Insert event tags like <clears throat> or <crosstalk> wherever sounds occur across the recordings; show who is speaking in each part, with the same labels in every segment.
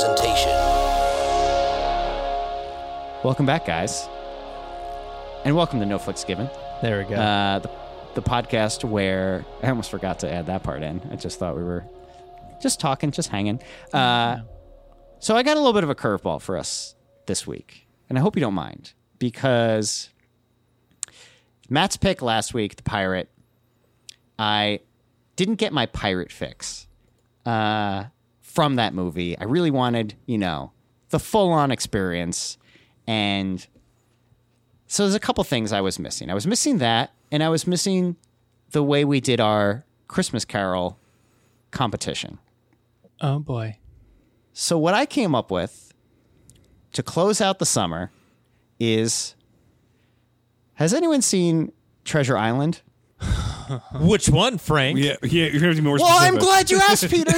Speaker 1: presentation.
Speaker 2: Welcome back, guys, and welcome to No Flicks Given,
Speaker 3: There we go.
Speaker 2: uh, the, the podcast where I almost forgot to add that part in. I just thought we were just talking, just hanging. Uh, so I got a little bit of a curveball for us this week, and I hope you don't mind because Matt's pick last week, the pirate, I didn't get my pirate fix uh, from that movie. I really wanted, you know, the full on experience. And so there's a couple things I was missing. I was missing that, and I was missing the way we did our Christmas Carol competition.
Speaker 3: oh boy.
Speaker 2: So what I came up with to close out the summer is has anyone seen Treasure Island?
Speaker 4: Which one, Frank?
Speaker 5: Yeah, yeah, you're going to be more
Speaker 2: Well, I'm
Speaker 5: specific.
Speaker 2: glad you asked, <laughs> Peter.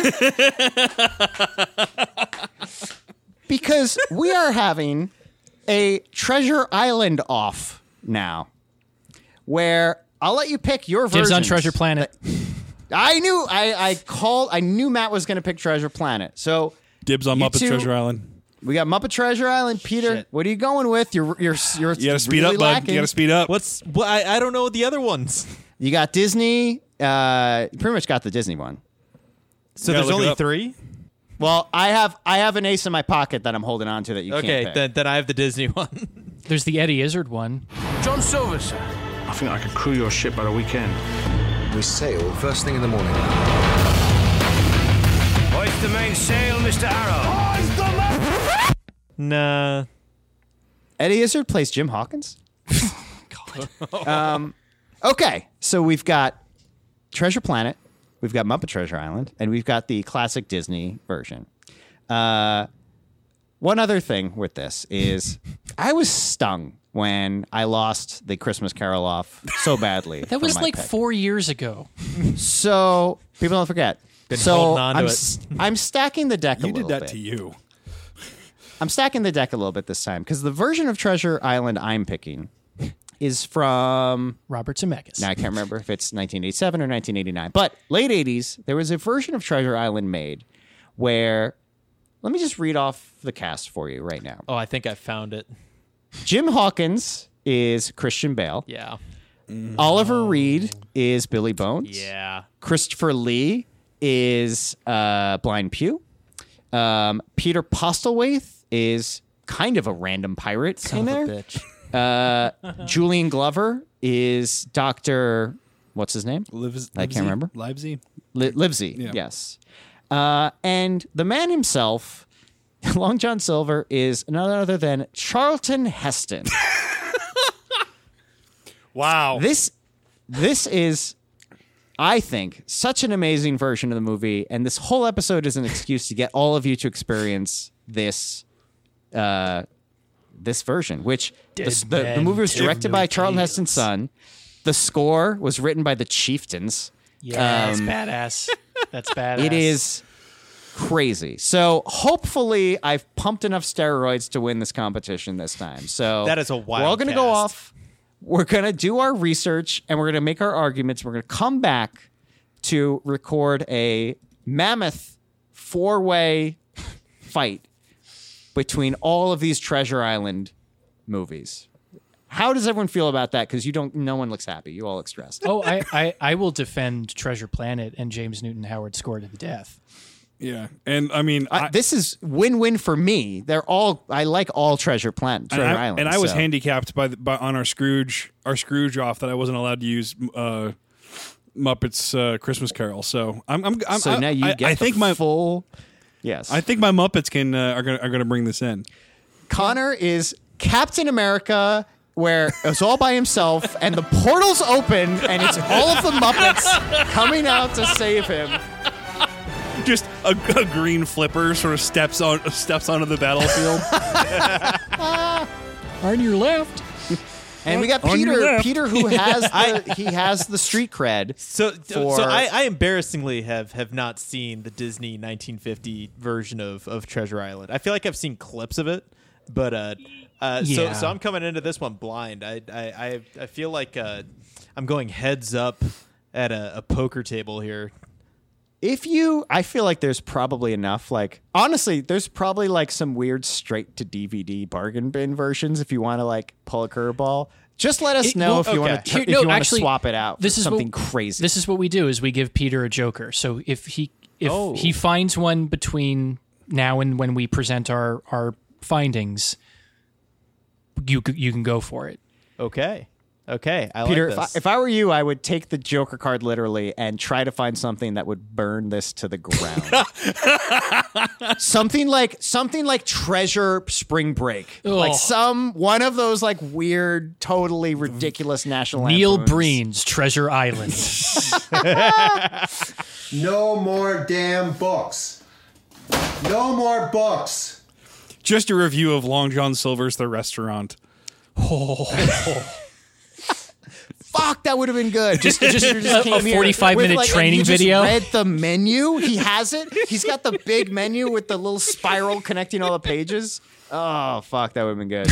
Speaker 2: because we are having a Treasure Island off now, where I'll let you pick your version.
Speaker 3: Dibs on Treasure Planet.
Speaker 2: I knew I, I called. I knew Matt was going to pick Treasure Planet. So
Speaker 5: Dibs on
Speaker 2: You
Speaker 5: Muppet
Speaker 2: two-
Speaker 5: Treasure Island.
Speaker 2: we got Muppet Treasure Island. Peter,
Speaker 3: Shit.
Speaker 2: what are you going with? You're you're you're
Speaker 5: You got to speed
Speaker 2: really
Speaker 5: up, bud.
Speaker 2: lacking.
Speaker 5: You got to speed up.
Speaker 4: What's? Well, I, I don't know the other ones.
Speaker 2: You got Disney. Uh, you pretty much got the Disney one.
Speaker 4: So there's only three.
Speaker 2: Well, I have I have an ace in my pocket that I'm holding on to that you
Speaker 4: Okay,
Speaker 2: can't pick.
Speaker 4: then then I have the Disney <laughs> one.
Speaker 3: There's the Eddie Izzard one.
Speaker 1: John Silver, sir.
Speaker 6: I think I could crew your ship by the weekend.
Speaker 7: We sail first thing in the morning.
Speaker 1: Hoist the mainsail, Mr. Arrow.
Speaker 4: nah.
Speaker 2: Eddie Izzard plays Jim Hawkins. <laughs> um, okay, so we've got Treasure Planet, we've got Muppet Treasure Island, and we've got the classic Disney version. Uh, one other thing with this is I was stung when I lost the Christmas Carol off so badly. <laughs>
Speaker 3: That was like
Speaker 2: pick.
Speaker 3: four years ago.
Speaker 2: So people don't forget.
Speaker 4: Been
Speaker 2: so
Speaker 4: on
Speaker 2: I'm,
Speaker 4: it.
Speaker 2: s- I'm stacking the deck a
Speaker 5: you
Speaker 2: little
Speaker 5: did that
Speaker 2: bit.
Speaker 5: to you.
Speaker 2: I'm stacking the deck a little bit this time because the version of Treasure Island I'm picking is from
Speaker 3: Robert Zemeckis.
Speaker 2: now I can't remember if it's 1987 or 1989, but late 80s there was a version of Treasure Island made where let me just read off the cast for you right now.
Speaker 4: Oh, I think I found it.
Speaker 2: Jim Hawkins is Christian Bale.
Speaker 4: Yeah.
Speaker 2: Oliver Reed is Billy Bones.
Speaker 4: Yeah.
Speaker 2: Christopher Lee is uh, Blind Pew. Um, Peter Postlethwaite is kind of a random pirate in
Speaker 4: Son of
Speaker 2: there. Uh, Julian Glover is Doctor. What's his name? I can't remember.
Speaker 5: Livesey.
Speaker 2: Li- Livesey.
Speaker 5: Yeah.
Speaker 2: Yes. Uh, and the man himself, <laughs> Long John Silver, is none other than Charlton Heston. <laughs>
Speaker 5: Wow.
Speaker 2: this this is I think such an amazing version of the movie, and this whole episode is an excuse to get all of you to experience this uh, this version, which the, the, the movie was directed by Charlton. Heston's son. The score was written by the Chieftains.
Speaker 3: Yeah, that's
Speaker 2: Um,
Speaker 3: badass. That's <laughs> badass.
Speaker 2: It is crazy. So hopefully I've pumped enough steroids to win this competition this time. So
Speaker 4: That is a wild.
Speaker 2: We're all gonna go off. We're gonna do our research and we're gonna make our arguments. We're gonna come back to record a mammoth four-way fight between all of these Treasure Island movies. How does everyone feel about that? Because you don't. No one looks happy. You all look stressed.
Speaker 3: Oh, I, I, I will defend Treasure Planet and James Newton Howard score to the death.
Speaker 5: Yeah, and I mean,
Speaker 2: I,
Speaker 5: I,
Speaker 2: this is win-win for me. They're all. I like all Treasure Planet,
Speaker 5: and
Speaker 2: Treasure
Speaker 5: I,
Speaker 2: Island.
Speaker 5: and I was
Speaker 2: so.
Speaker 5: handicapped by, the, by on our Scrooge our Scrooge off that I wasn't allowed to use uh, Muppets uh, Christmas Carol. So I'm I'm, I'm
Speaker 2: So
Speaker 5: I,
Speaker 2: now you
Speaker 5: I,
Speaker 2: get
Speaker 5: I
Speaker 2: the
Speaker 5: think my
Speaker 2: full. Yes,
Speaker 5: I think my Muppets can uh, are gonna are gonna bring this in.
Speaker 2: Connor is Captain America, where it's all by himself, <laughs> and the portals open, and it's all of the Muppets coming out to save him.
Speaker 5: Just a, a green flipper sort of steps on steps onto the battlefield. <laughs>
Speaker 3: On your left.
Speaker 2: And we got
Speaker 5: On your
Speaker 2: Peter.
Speaker 5: left.
Speaker 2: Peter, who <laughs> has the he has the street cred.
Speaker 4: So,
Speaker 2: For-
Speaker 4: so I, I embarrassingly have have not seen the Disney 1950 version of, of Treasure Island. I feel like I've seen clips of it, but uh, uh, so so I'm coming into this one blind. I I I, I feel like uh, I'm going heads up at a, a poker table here.
Speaker 2: If you i feel like there's probably enough like honestly there's probably like some weird straight to dvd bargain bin versions if you want to like pull a curveball just let us
Speaker 3: It-
Speaker 2: know
Speaker 3: well,
Speaker 2: if you want to if
Speaker 3: no,
Speaker 2: you want
Speaker 3: actually,
Speaker 2: to swap it out
Speaker 3: this
Speaker 2: for
Speaker 3: is
Speaker 2: something
Speaker 3: what,
Speaker 2: crazy
Speaker 3: This is what we do: is we give Peter a Joker. So if he if
Speaker 4: Oh.
Speaker 3: he finds one between now and when we present our our findings, you you can go for it.
Speaker 4: Okay. Okay. I
Speaker 2: peter
Speaker 4: like
Speaker 2: if I,
Speaker 4: this.
Speaker 2: if I were you i would take the joker card literally and try to find something that would burn this to the ground <laughs> something like something like treasure spring break like some one of those like weird totally ridiculous national
Speaker 3: Neil
Speaker 2: Lampoons.
Speaker 3: Breen's Treasure Island. <laughs> <laughs>
Speaker 8: No more damn books. No more books.
Speaker 5: Just a review of Long John Silver's The Restaurant.
Speaker 2: Fuck, that would have been good. Just, just, just
Speaker 3: A- a 45 minute
Speaker 2: like, and
Speaker 3: training
Speaker 2: you just
Speaker 3: video.
Speaker 2: Read the menu. He has it. He's got the big menu with the little spiral connecting all the pages. Oh fuck, that would have been good.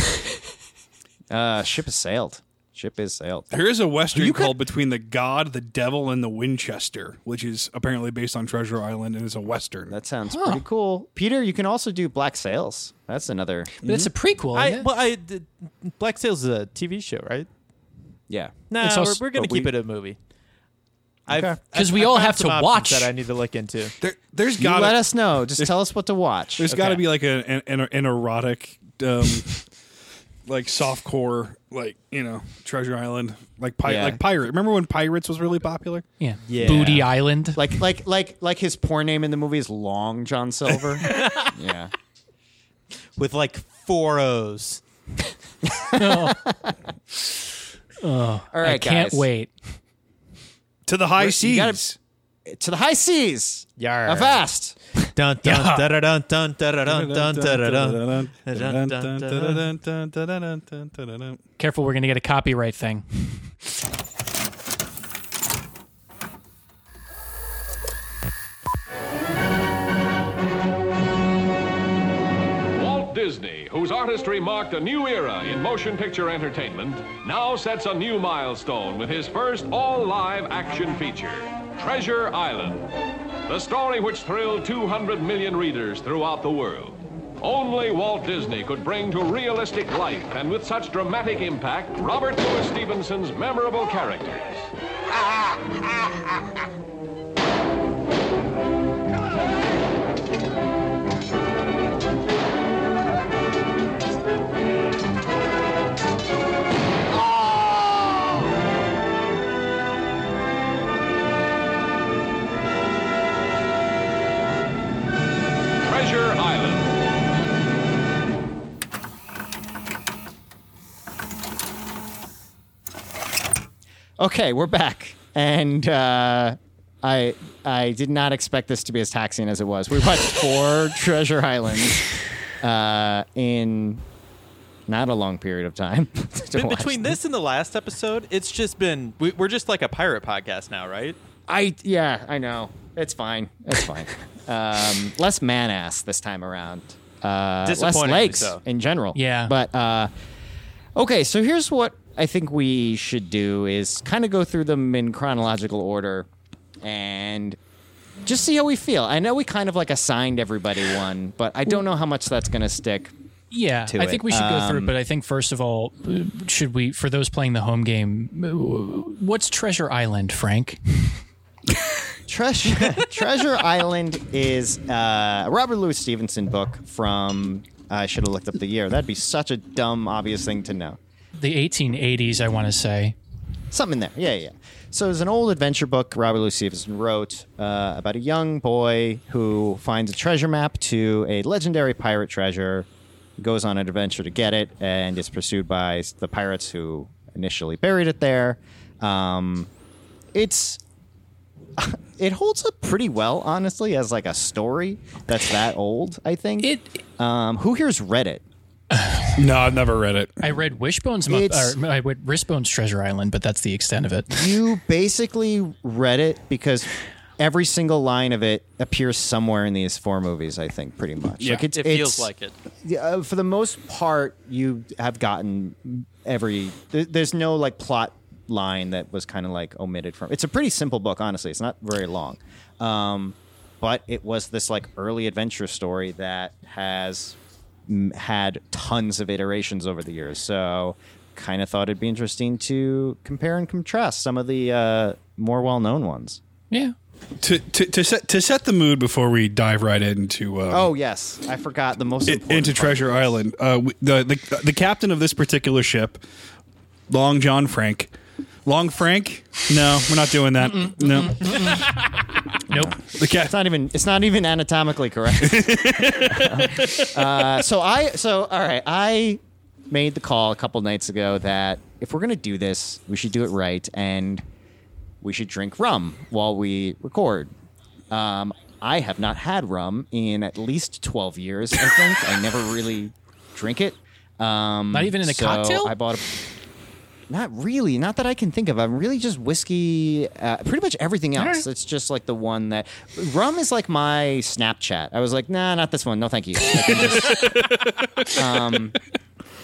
Speaker 2: Uh, ship has sailed. Ship is sailed.
Speaker 5: There is a western
Speaker 2: You could-
Speaker 5: called Between the God, the Devil, and the Winchester, which is apparently based on Treasure Island and is a western.
Speaker 2: That sounds pretty cool. Peter, you can also do Black Sails. That's another.
Speaker 3: but it's a prequel.
Speaker 4: I,
Speaker 3: isn't
Speaker 4: well, I did, Black Sails is a TV show, right?
Speaker 2: Yeah.
Speaker 4: No,
Speaker 3: It's
Speaker 4: we're, we're gonna
Speaker 2: but we-
Speaker 4: keep it a movie. I've-
Speaker 2: Okay.
Speaker 3: 'Cause
Speaker 4: I've-
Speaker 3: we
Speaker 4: I've
Speaker 3: all have to watch.
Speaker 4: that I need to look into.
Speaker 5: there, there's
Speaker 2: You
Speaker 5: got
Speaker 2: let
Speaker 5: to
Speaker 2: us know. Just tell us what to watch.
Speaker 5: there's got to be like a, an, an, an erotic, um, <laughs> like softcore, like you know, Treasure Island, like pi-
Speaker 2: Yeah.
Speaker 5: like pirate. Remember when Pirates was really popular?
Speaker 3: yeah.
Speaker 4: Yeah.
Speaker 3: Booty Island.
Speaker 2: like like like like his poor name in the movie is Long John Silver. <laughs> yeah.
Speaker 4: with like four O's. <laughs>
Speaker 2: Oh,
Speaker 3: All
Speaker 2: right, I
Speaker 3: can't
Speaker 2: guys.
Speaker 3: wait.
Speaker 5: To the high We're-
Speaker 2: you
Speaker 5: seas.
Speaker 2: gotta- To the high seas.
Speaker 4: Yar.
Speaker 2: Avast.
Speaker 4: Dun dun dun da dun dun da dun dun da dun.
Speaker 3: Careful, we're going to get a copyright thing.
Speaker 9: Whose artistry marked a new era in motion picture entertainment, now sets a new milestone with his first all live action feature, Treasure Island. The story which thrilled 200 million readers throughout the world. Only Walt Disney could bring to realistic life and with such dramatic impact Robert Louis Stevenson's memorable characters. <laughs>
Speaker 2: Okay, we're back, and uh, I I did not expect this to be as taxing as it was. We watched <laughs> four Treasure Islands uh, in not a long period of time. <laughs>
Speaker 4: Be- Between this and the last episode, it's just been we, we're just like a pirate podcast now, right?
Speaker 2: I yeah, I know. It's fine. It's fine. <laughs> um, less man ass this time around. Uh, less
Speaker 4: Disappointingly
Speaker 2: legs
Speaker 4: so.
Speaker 2: in general.
Speaker 3: Yeah.
Speaker 2: But uh, okay, so here's what I think we should do is kind of go through them in chronological order and just see how we feel. I know we kind of like assigned everybody one, but I don't know how much that's going to stick.
Speaker 3: Yeah,
Speaker 2: to
Speaker 3: I
Speaker 2: it.
Speaker 3: think we should go through it.
Speaker 2: Um,
Speaker 3: But I think first of all, uh, should we, for those playing the home game, what's Treasure Island, Frank? <laughs>
Speaker 2: Treasure Treasure Island is uh, a Robert Louis Stevenson book from. I should have looked up the year. That'd be such a dumb, obvious thing to know.
Speaker 3: The 1880s, I want to say.
Speaker 2: Something there. Yeah, yeah. So it's an old adventure book Robert Louis Stevenson wrote uh, about a young boy who finds a treasure map to a legendary pirate treasure, goes on an adventure to get it, and is pursued by the pirates who initially buried it there. Um, it's <laughs> it holds up pretty well, honestly, as like a story that's that old. I think.
Speaker 3: It.
Speaker 2: Um, who here's read it? <laughs>
Speaker 5: No, I've never read it.
Speaker 3: I read Wishbone's, Mo-
Speaker 2: It's-
Speaker 3: or I read Wristbone's Treasure Island, but that's the extent of it.
Speaker 2: you basically read it because every single line of it appears somewhere in these four movies. I think pretty much.
Speaker 5: Yeah,
Speaker 2: like it's,
Speaker 4: It feels
Speaker 2: it's-
Speaker 4: like it.
Speaker 2: yeah, uh, for the most part, you have gotten every. There, there's no like plot line that was kind of like omitted from. It's a pretty simple book, honestly. It's not very long, um, but it was this like early adventure story that has had tons of iterations over the years. So, kind of thought it'd be interesting to compare and contrast some of the uh, more well-known ones.
Speaker 3: Yeah.
Speaker 5: To, to, to set to set the mood before we dive right into uh,
Speaker 2: Oh yes, I forgot the most
Speaker 5: i-
Speaker 2: important
Speaker 5: into
Speaker 2: part.
Speaker 5: Treasure Island. Uh, we- the, the the captain of this particular ship, Long John Frank. Long Frank? No, we're not doing that. No, <laughs>
Speaker 3: Nope.
Speaker 5: the
Speaker 2: It's not even. It's not even anatomically correct. <laughs> uh, so I. So all right. I made the call a couple nights ago that if we're gonna do this, we should do it right, and we should drink rum while we record. Um, I have not had rum in at least twelve years. I think I never really drink it. Um,
Speaker 3: Not even in a
Speaker 2: so
Speaker 3: cocktail?
Speaker 2: I bought a. Not really. Not that I can think of. I'm really just whiskey. Uh, pretty much everything else. It's just like the one that rum is like my Snapchat. I was like, nah, not this one. No, thank you. Just- <laughs> um,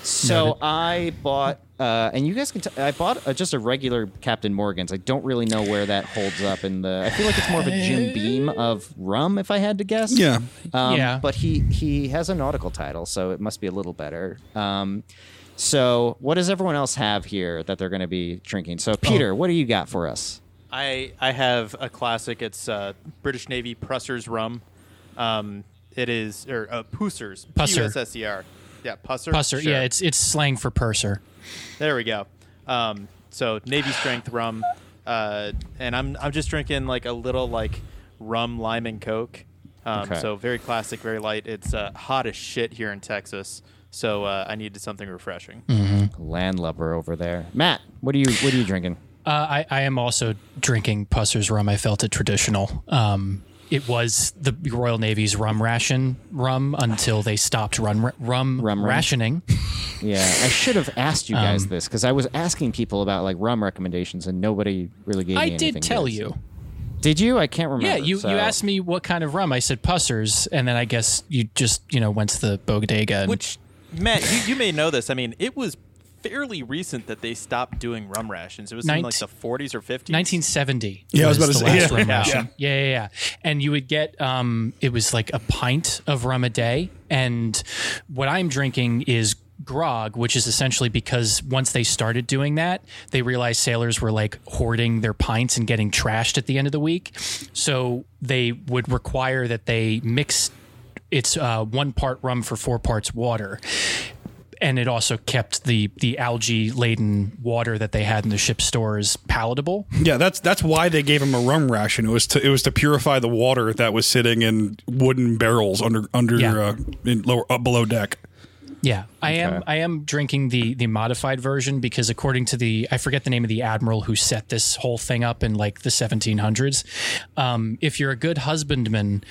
Speaker 2: so I bought, uh, and you guys can. T- I bought uh, just a regular Captain Morgan's. I don't really know where that holds up in the. I feel like it's more of a Jim Beam of rum, if I had to guess.
Speaker 5: yeah.
Speaker 2: Um,
Speaker 3: Yeah.
Speaker 2: But he he has a nautical title, so it must be a little better. Um, so what does everyone else have here that they're going to be drinking? So Peter, what do you got for us?
Speaker 4: I I have a classic. It's uh, British Navy Prusser's rum. Um, it is or uh, Pussers.
Speaker 3: Pusser.
Speaker 4: P-U-S-S-E-R. Yeah, Pusser.
Speaker 3: Pusser.
Speaker 4: Sure.
Speaker 3: Yeah, it's it's slang for purser.
Speaker 4: There we go. Um, so Navy strength rum, uh, and I'm I'm just drinking like a little like rum, lime, and coke. Um,
Speaker 2: Okay.
Speaker 4: So very classic, very light. It's uh, hot as shit here in Texas, so uh, I needed something refreshing.
Speaker 2: Landlubber over there. Matt, what are you what are you drinking?
Speaker 3: Uh, I, I am also drinking Pusser's rum. I felt it traditional. Um, it was the Royal Navy's rum ration rum until they stopped run, rum,
Speaker 2: Rum rum?
Speaker 3: rationing. <laughs>
Speaker 2: Yeah, I should have asked you guys this because I was asking people about like rum recommendations and nobody really gave me
Speaker 3: I
Speaker 2: anything.
Speaker 3: did tell
Speaker 2: good.
Speaker 3: you.
Speaker 2: Did you? I can't remember.
Speaker 3: Yeah, you,
Speaker 2: so-
Speaker 3: you asked me what kind of rum. I said Pusser's, and then I guess you just you know went to the Bodega. And,
Speaker 4: Which, Matt, you, you may know this. I mean, it was fairly recent that they stopped doing rum rations. It was in like the 40s or 50s.
Speaker 3: 1970.
Speaker 5: Yeah, I was about to say,
Speaker 3: last
Speaker 5: yeah.
Speaker 3: rum
Speaker 5: Yeah.
Speaker 3: ration. Yeah, yeah, yeah. And you would get um, it was like a pint of rum a day, and what I'm drinking is grog, which is essentially because once they started doing that, they realized sailors were like hoarding their pints and getting trashed at the end of the week, so they would require that they mix. It's uh, one part rum for four parts water and it also kept the the algae laden water that they had in the ship stores palatable.
Speaker 5: Yeah, that's that's why they gave him a rum ration. It was to it was to purify the water that was sitting in wooden barrels under under
Speaker 3: Yeah.
Speaker 5: uh, in lower up below deck.
Speaker 3: Yeah, I am. I am drinking the the modified version because according to the I forget the name of the admiral who set this whole thing up in like the 1700s. Um, if you're a good husbandman,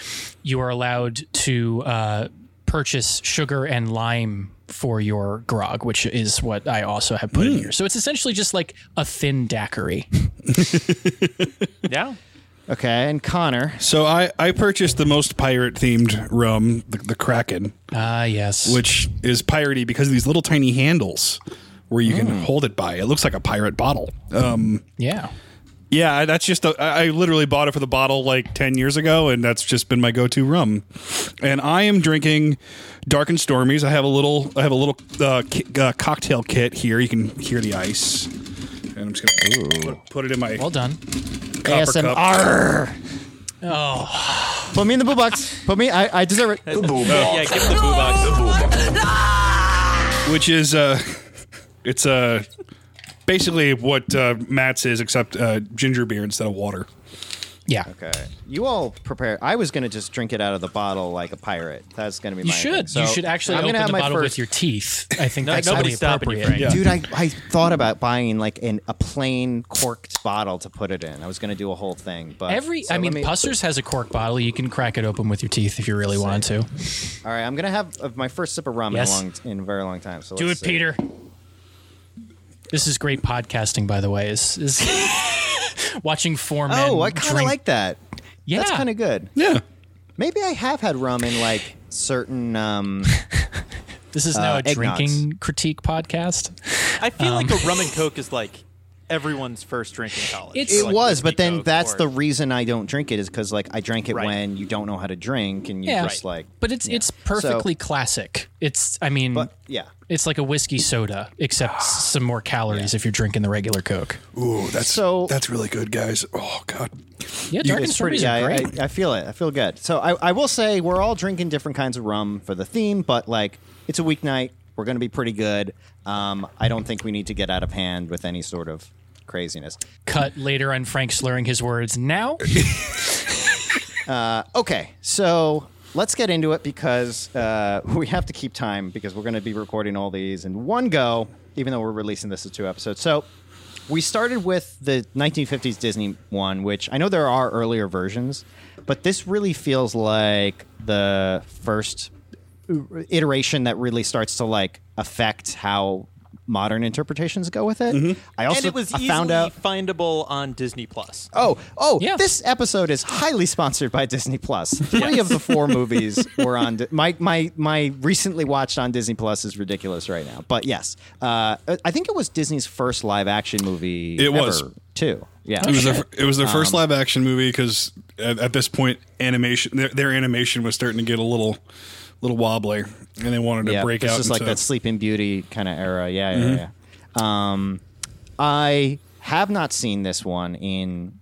Speaker 3: you are allowed to uh, purchase sugar and lime for your grog, which is what I also have put in here. So it's essentially just like a thin daiquiri. <laughs>
Speaker 4: yeah.
Speaker 2: Okay, and Connor.
Speaker 5: So I I purchased the most pirate themed rum, the, the Kraken,
Speaker 3: Ah, yes.
Speaker 5: which is piratey because of these little tiny handles where you can hold it by. It looks like a pirate bottle. Um,
Speaker 3: yeah.
Speaker 5: yeah, I- that's just a, I I literally bought it for the bottle like ten years ago, and that's just been my go-to rum. And I am drinking Dark and Stormies. I have a little I have a little uh, ki- uh, cocktail kit here. You can hear the ice. And I'm just gonna put, put it in my
Speaker 3: Well done.
Speaker 5: Copper cup.
Speaker 2: ASMR. Oh. Put me in the boo box. Put me. I, I deserve it. Boo box.
Speaker 4: Yeah, give him the boo box.
Speaker 5: which is uh it's uh basically what uh Matt's is except uh ginger beer instead of water.
Speaker 3: Yeah.
Speaker 2: Okay. You all prepare. I was gonna just drink it out of the bottle like a pirate. That's gonna be
Speaker 3: You
Speaker 2: my
Speaker 3: should.
Speaker 2: thing. So
Speaker 3: you should actually
Speaker 2: I'm
Speaker 3: open
Speaker 2: gonna have
Speaker 3: the
Speaker 2: my
Speaker 3: bottle
Speaker 2: first-
Speaker 3: with your teeth. I think <laughs>
Speaker 4: No,
Speaker 3: that's
Speaker 4: nobody's
Speaker 3: only
Speaker 4: stopping you,
Speaker 3: appropriate.
Speaker 4: Frank.
Speaker 5: Yeah.
Speaker 2: Dude, I, <laughs> I thought about buying like an, a plain corked bottle to put it in. I was gonna do a whole thing, but
Speaker 3: Every,
Speaker 2: so
Speaker 3: I mean,
Speaker 2: me-
Speaker 3: Pussers has a cork bottle. You can crack it open with your teeth if you really wanted to.
Speaker 2: All right, I'm gonna have uh, my first sip of rum
Speaker 3: Yes.
Speaker 2: in a long, in a very long time. So
Speaker 3: Do it,
Speaker 2: let's see.
Speaker 3: Peter. This is great podcasting, by the way. Is is <laughs> <laughs> watching four men.
Speaker 2: Oh, I kind of like that.
Speaker 3: Yeah,
Speaker 2: That's kind of good.
Speaker 5: Yeah.
Speaker 2: Maybe I have had rum in like certain. um <laughs>
Speaker 3: This is now
Speaker 2: uh,
Speaker 3: a
Speaker 2: eggnogs.
Speaker 3: drinking critique podcast.
Speaker 4: I feel like a rum and coke is like everyone's first drink in college.
Speaker 3: It's-
Speaker 2: It
Speaker 4: Like
Speaker 2: was, but then that's
Speaker 4: or-
Speaker 2: the reason I don't drink it is because like I drank it
Speaker 4: Right.
Speaker 2: when you don't know how to drink and you
Speaker 3: Yeah.
Speaker 2: just like.
Speaker 3: But it's
Speaker 2: yeah.
Speaker 3: it's perfectly classic. It's I mean,
Speaker 2: But yeah,
Speaker 3: it's like a whiskey soda except some more calories if you're drinking the regular Coke.
Speaker 5: Ooh, that's
Speaker 2: So-
Speaker 5: that's really good, guys. Oh god.
Speaker 3: Yeah, dark and
Speaker 2: it's pretty. Yeah, I,
Speaker 3: great.
Speaker 2: I, I feel it. I feel good. So I, I will say we're all drinking different kinds of rum for the theme, but like it's a weeknight. We're going to be pretty good. Um, I don't think we need to get out of hand with any sort of craziness.
Speaker 3: Cut later on Frank slurring his words. Now, <laughs>
Speaker 2: Okay, so let's get into it because uh, we have to keep time because we're going to be recording all these in one go, even though we're releasing this as two episodes. So we started with the 1950s Disney one, which I know there are earlier versions, but this really feels like the first iteration that really starts to like affect how modern interpretations go with it. I also
Speaker 4: and it was
Speaker 2: I
Speaker 4: easily
Speaker 2: found out
Speaker 4: findable on Disney Plus.
Speaker 2: Oh, oh!
Speaker 3: Yeah.
Speaker 2: This episode is highly sponsored by Disney Plus. <laughs> Three of the four <laughs> movies were on. Di- my my my recently watched on Disney Plus is ridiculous right now. But yes, uh, I think it was Disney's first live action movie.
Speaker 5: It
Speaker 2: ever,
Speaker 5: was.
Speaker 2: too. Yeah,
Speaker 5: It was their, <laughs> it was their first
Speaker 2: Um,
Speaker 5: live action movie because at, at this point, animation their, their animation was starting to get a little little wobbly, and they wanted to
Speaker 2: yeah.
Speaker 5: break
Speaker 2: this
Speaker 5: out.
Speaker 2: is like that Sleeping Beauty kind of era. Yeah, yeah, yeah. Um, I have not seen this one in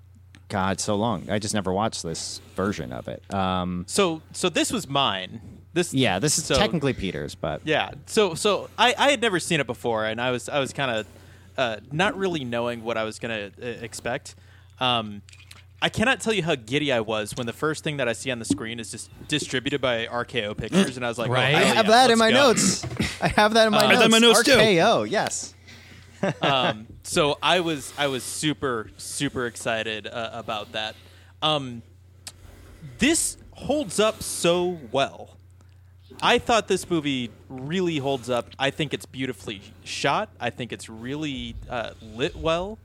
Speaker 2: God so long. I just never watched this version of it. Um,
Speaker 4: So so this was mine. This
Speaker 2: yeah, this is
Speaker 4: so-
Speaker 2: technically Peter's, but
Speaker 4: Yeah. So so I, I had never seen it before, and I was I was kind of uh, not really knowing what I was gonna uh, expect. Um, I cannot tell you how giddy I was when the first thing that I see on the screen is just distributed by RKO Pictures, and I was like, oh,
Speaker 3: Right.
Speaker 4: hell
Speaker 2: I have
Speaker 4: yeah,
Speaker 2: that in
Speaker 4: let's
Speaker 2: my
Speaker 4: go.
Speaker 2: notes. I have that in my
Speaker 5: I
Speaker 2: notes.
Speaker 5: have that in my notes, too.
Speaker 2: RKO, yes. <laughs>
Speaker 4: um, so I was I was super super excited uh, about that. Um, this holds up so well. I thought this movie really holds up. I think it's beautifully shot. I think it's really uh, lit well.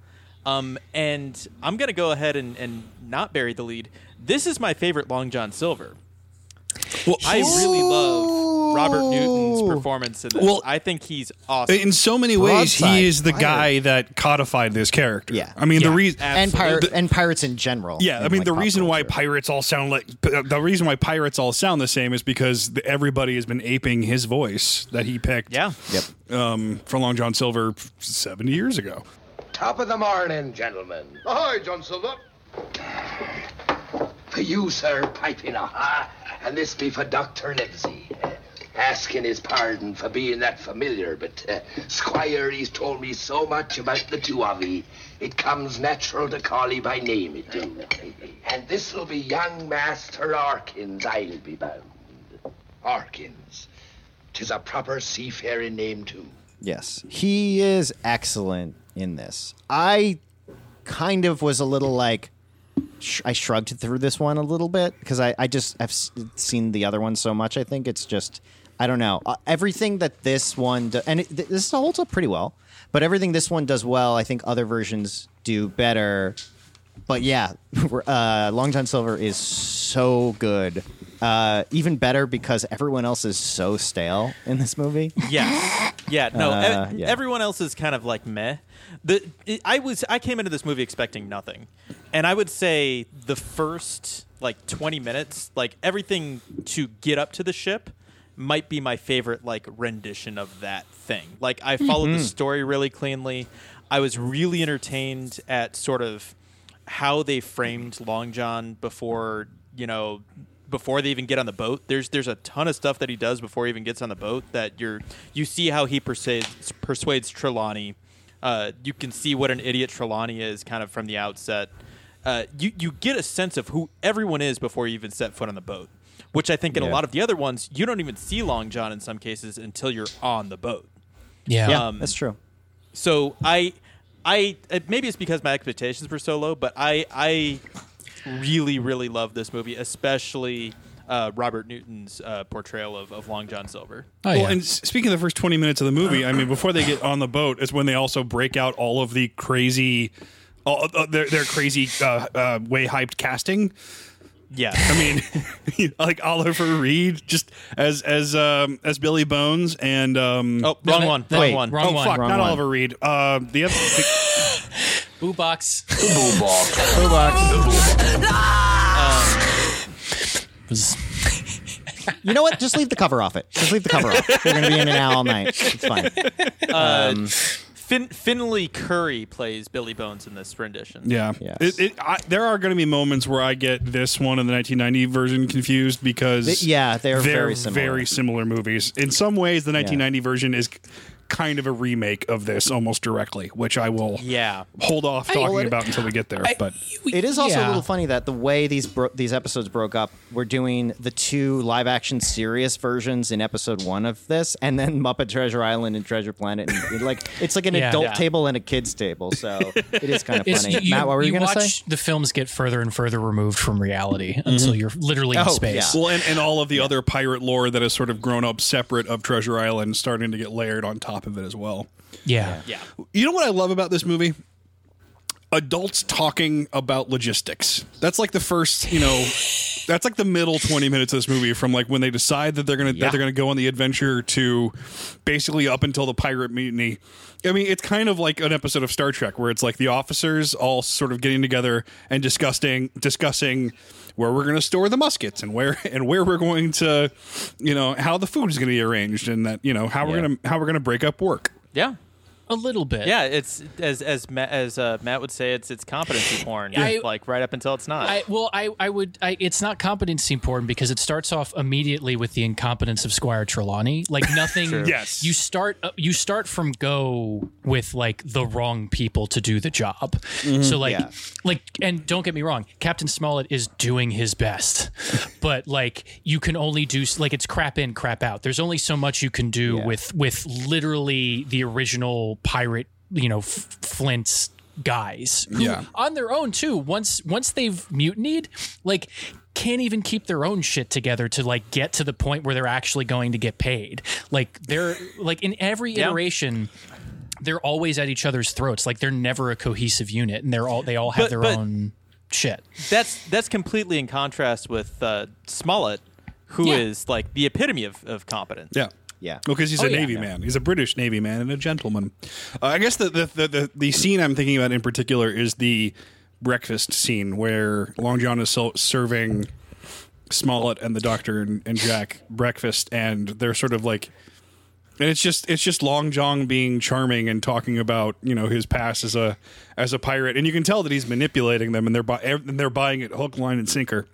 Speaker 4: Um, and I'm gonna go ahead and, and not bury the lead. This is my favorite Long John Silver.
Speaker 5: Well,
Speaker 4: I really love Robert Newton's performance in this.
Speaker 5: Well,
Speaker 4: I think he's awesome.
Speaker 5: in so many ways,
Speaker 2: Broadside
Speaker 5: he is the
Speaker 2: fire.
Speaker 5: guy that codified this character.
Speaker 2: Yeah.
Speaker 5: I mean the reason.
Speaker 2: And,
Speaker 4: Absolutely.
Speaker 2: pirate, and pirates in general.
Speaker 5: Yeah, I mean
Speaker 2: like,
Speaker 5: the
Speaker 2: pop
Speaker 5: reason why pirates all sound like the reason why pirates all sound the same is because everybody has been aping his voice that he picked.
Speaker 4: yeah.
Speaker 2: Yep.
Speaker 5: um, for Long John Silver seventy years ago.
Speaker 10: Top of the morning, gentlemen.
Speaker 11: Ahoy, John Silver.
Speaker 10: For you, sir, piping up. And this be for Dr. Livesey. Asking his pardon for being that familiar, but uh, Squire, he's told me so much about the two of ye, it comes natural to call ye by name, it do. And this'll be young Master Arkins, I'll be bound. Arkins. Tis a proper seafaring name, too.
Speaker 2: Yes. He is excellent in this. I kind of was a little like, sh- I shrugged through this one a little bit because I, I just have s- seen the other one so much. I think it's just, I don't know. Uh, everything that this one, do- and it, th- this holds up pretty well, but everything this one does well, I think other versions do better. But yeah, <laughs> uh, Long John Silver is so good. Uh, even better because everyone else is so stale in this movie.
Speaker 4: Yes. Yeah. No.
Speaker 2: Uh,
Speaker 4: ev-
Speaker 2: yeah.
Speaker 4: Everyone else is kind of like meh. The it, I was I came into this movie expecting nothing, and I would say the first like twenty minutes, like everything to get up to the ship, might be my favorite like rendition of that thing. Like I followed the story really cleanly. I was really entertained at sort of how they framed Long John before you know before they even get on the boat. There's there's a ton of stuff that he does before he even gets on the boat that you're you see how he persuades persuades Trelawney. Uh, you can see what an idiot Trelawney is kind of from the outset. Uh, you you get a sense of who everyone is before you even set foot on the boat. Which I think in a lot of the other ones you don't even see Long John in some cases until you're on the boat.
Speaker 3: Yeah.
Speaker 2: Yeah,
Speaker 4: Um,
Speaker 2: that's true.
Speaker 4: So I, I maybe it's because my expectations were so low, but I I really really love this movie, especially uh, Robert Newton's uh, portrayal of, of Long John Silver.
Speaker 3: Oh,
Speaker 5: well,
Speaker 3: yeah.
Speaker 5: and s- speaking of the first 20 minutes of the movie, I mean, before they get on the boat is when they also break out all of the crazy, all uh, their, their crazy, uh, uh, way hyped casting.
Speaker 4: Yeah,
Speaker 5: I mean, <laughs> like Oliver Reed, just as as um, as Billy Bones, and um,
Speaker 4: oh wrong
Speaker 3: that-
Speaker 4: one,
Speaker 3: that-
Speaker 4: wrong
Speaker 3: wait,
Speaker 4: one.
Speaker 3: wrong
Speaker 5: oh
Speaker 3: one.
Speaker 5: fuck,
Speaker 2: Wrong
Speaker 5: not
Speaker 2: one.
Speaker 5: Oliver Reed. Uh, the other,
Speaker 3: Boo box. Was
Speaker 2: You know what? Just leave the cover off it. Just leave the cover off. We're gonna be in and out all night. It's fine.
Speaker 4: Uh, fin- Finlay Currie plays Billy Bones in this rendition.
Speaker 5: Yeah,
Speaker 2: Yes.
Speaker 5: it, it, I, there are going to be moments where I get this one and the 1990 version confused because
Speaker 2: Th- yeah, they're very similar.
Speaker 5: very similar movies. In some ways, the 1990 version is kind of a remake of this almost directly, which I will
Speaker 4: Yeah.
Speaker 5: hold off talking about until we get there. but
Speaker 2: It is also a little funny that the way these bro- these episodes broke up, we're doing the two live action serious versions in episode one of this, and then Muppet Treasure Island and Treasure Planet. And it, like it's like an
Speaker 3: Yeah.
Speaker 2: adult
Speaker 3: Yeah.
Speaker 2: table and a kids table, so <laughs> it is kind of funny.
Speaker 3: you,
Speaker 2: Matt, what were you,
Speaker 3: you
Speaker 2: gonna
Speaker 3: watch
Speaker 2: say?
Speaker 3: the films get further and further removed from reality until mm-hmm. you're literally in
Speaker 2: Oh,
Speaker 3: space.
Speaker 2: yeah.
Speaker 5: well, and, and all of the other pirate lore that has sort of grown up separate of Treasure Island starting to get layered on top of it as well.
Speaker 3: Yeah.
Speaker 4: Yeah.
Speaker 5: You know what I love about this movie? Adults talking about logistics. That's like the first, you know, <laughs> that's like the middle 20 minutes of this movie from like when they decide that they're going to
Speaker 3: Yeah.
Speaker 5: that they're going to go on the adventure to basically up until the pirate mutiny. I mean, it's kind of like an episode of Star Trek where it's like the officers all sort of getting together and discussing discussing where we're going to store the muskets and where <laughs> and where we're going to, you know, how the food is going to be arranged and that, you know, how we're going to how we're going to break up work.
Speaker 4: Yeah.
Speaker 3: A little bit.
Speaker 4: Yeah, it's as as Matt, as uh, Matt would say, it's it's competency porn.
Speaker 3: I-
Speaker 4: like right up until it's not.
Speaker 3: I, well, I, I would. I, it's not competency porn because it starts off immediately with the incompetence of Squire Trelawney. Like <laughs> nothing.
Speaker 5: Yes.
Speaker 3: You start. uh, You start from go with like the wrong people to do the job. So like,
Speaker 2: Yeah.
Speaker 3: like, and don't get me wrong, Captain Smollett is doing his best, <laughs> but like you can only do like it's crap in, crap out. There's only so much you can do
Speaker 2: Yeah.
Speaker 3: with with literally the original pirate. You know, F- Flint's guys who
Speaker 5: Yeah.
Speaker 3: on their own too once once they've mutinied like can't even keep their own shit together to like get to the point where they're actually going to get paid like they're like in every
Speaker 4: Yeah.
Speaker 3: iteration they're always at each other's throats like they're never a cohesive unit and they're all they all have
Speaker 4: But-
Speaker 3: their
Speaker 4: but-
Speaker 3: own shit
Speaker 4: that's that's completely in contrast with uh, Smollett, who is
Speaker 3: Yeah.
Speaker 4: like the epitome of, of competence.
Speaker 5: Yeah.
Speaker 2: Yeah.
Speaker 5: Well, because he's
Speaker 3: Oh,
Speaker 5: a
Speaker 3: yeah.
Speaker 5: Navy man. He's a British Navy man and a gentleman. Uh, I guess the the, the the the scene I'm thinking about in particular is the breakfast scene where Long John is so, serving Smollett and the Doctor and, and Jack breakfast, and they're sort of like. And it's just it's just Long John being charming and talking about you know his past as a as a pirate, and you can tell that he's manipulating them, and they're bu- and they're buying it hook, line, and sinker.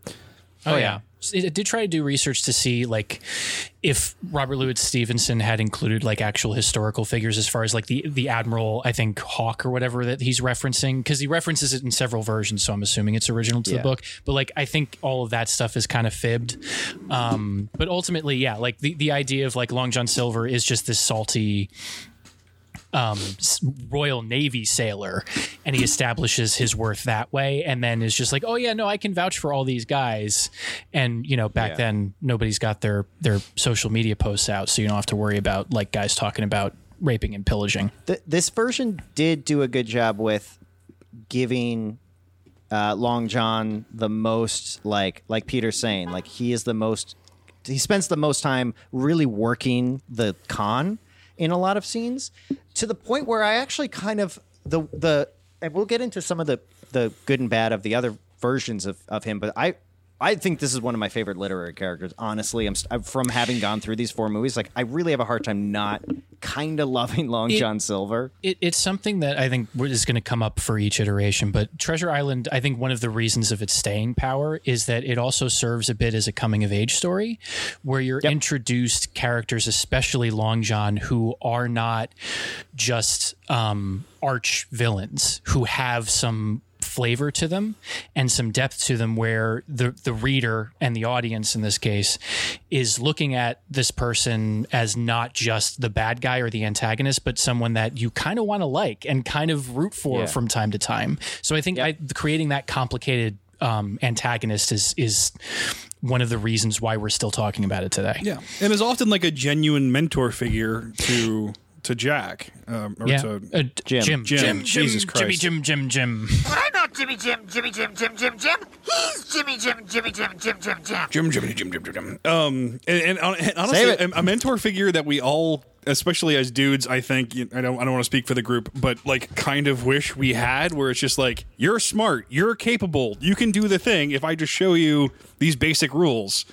Speaker 3: Oh yeah. I did try to do research to see like if Robert Louis Stevenson had included like actual historical figures as far as like the the admiral I think Hawke or whatever that he's referencing because he references it in several versions so I'm assuming it's original to
Speaker 2: Yeah.
Speaker 3: the book but like I think all of that stuff is kind of fibbed um but ultimately yeah like the the idea of like Long John Silver is just this salty um, Royal Navy sailor, and he establishes his worth that way, and then is just like, oh yeah, no, I can vouch for all these guys, and you know, back
Speaker 2: Yeah.
Speaker 3: then nobody's got their their social media posts out, so you don't have to worry about like guys talking about raping and pillaging.
Speaker 2: Th- this version did do a good job with giving uh, Long John the most like like Peter's saying like he is the most he spends the most time really working the con in a lot of scenes to the point where I actually kind of the the and we'll get into some of the the good and bad of the other versions of, of him but I I think this is one of my favorite literary characters. Honestly, I'm, I'm from having gone through these four movies. Like, I really have a hard time not kind of loving Long
Speaker 3: It-
Speaker 2: John Silver.
Speaker 3: It, it's something that I think is going to come up for each iteration. But Treasure Island, I think one of the reasons of its staying power is that it also serves a bit as a coming of age story where you're introduced characters, especially Long John, who are not just um, arch villains, who have some flavor to them and some depth to them where the the reader and the audience in this case is looking at this person as not just the bad guy or the antagonist but someone that you kind of want to like and kind of root for
Speaker 2: Yeah.
Speaker 3: from time to time. So i think I, creating that complicated um, antagonist is is one of the reasons why we're still talking about it today.
Speaker 5: Yeah, and is often like a genuine mentor figure to to Jack um, or
Speaker 3: yeah
Speaker 5: to
Speaker 3: Uh,
Speaker 2: Jim.
Speaker 3: Jim.
Speaker 5: Jim.
Speaker 3: Jim.
Speaker 5: Jesus Christ.
Speaker 3: Jimmy. Jim. Jim. Jim.
Speaker 11: I'm not Jimmy Jim, Jimmy Jim, Jim Jim Jim. He's Jimmy Jim, Jimmy Jim, Jim Jim Jim.
Speaker 5: Jim, Jim, Jim, Jim, Jim, Jim. Um, and, and, and honestly, a, a mentor figure that we all especially as dudes, I think I don't I don't want to speak for the group, but like kind of wish we had where it's just like you're smart, you're capable, you can do the thing if I just show you these basic rules.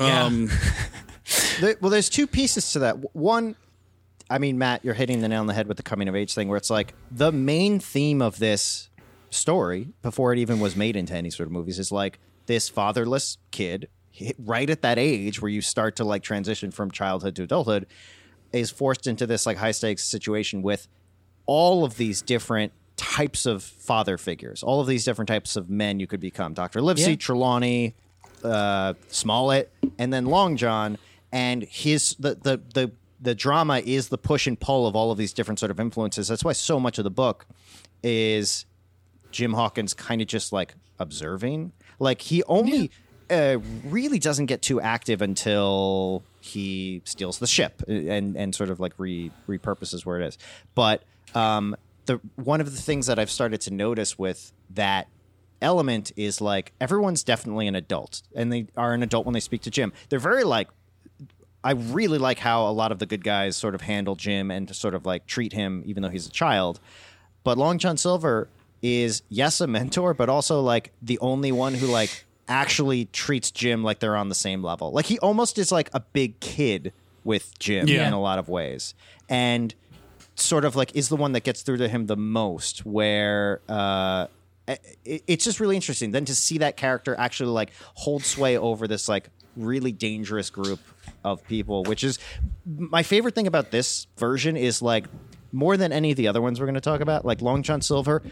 Speaker 5: Um <laughs>
Speaker 2: There- well, there's two pieces to that. One, I mean, Matt, you're hitting the nail on the head with the coming of age thing, where it's like the main theme of this story before it even was made into any sort of movies is like this fatherless kid, right at that age where you start to like transition from childhood to adulthood, is forced into this like high stakes situation with all of these different types of father figures, all of these different types of men you could become. Dr. Livesey,
Speaker 3: Yeah.
Speaker 2: Trelawney, uh, Smollett, and then Long John, and his the the the the drama is the push and pull of all of these different sort of influences. That's why so much of the book is Jim Hawkins kind of just like observing. Like he only uh, really doesn't get too active until he steals the ship and and sort of like re repurposes where it is. But um, the one of the things that I've started to notice with that element is like everyone's definitely an adult and they are an adult when they speak to Jim. They're very like I really like how a lot of the good guys sort of handle Jim and to sort of like treat him even though he's a child. But Long John Silver is yes a mentor, but also like the only one who like actually treats Jim like they're on the same level. Like he almost is like a big kid with Jim
Speaker 5: Yeah.
Speaker 2: in a lot of ways. And sort of like is the one that gets through to him the most where uh it, it's just really interesting then to see that character actually like hold sway over this like really dangerous group of people which is my favorite thing about this version is like more than any of the other ones we're going to talk about like long john silver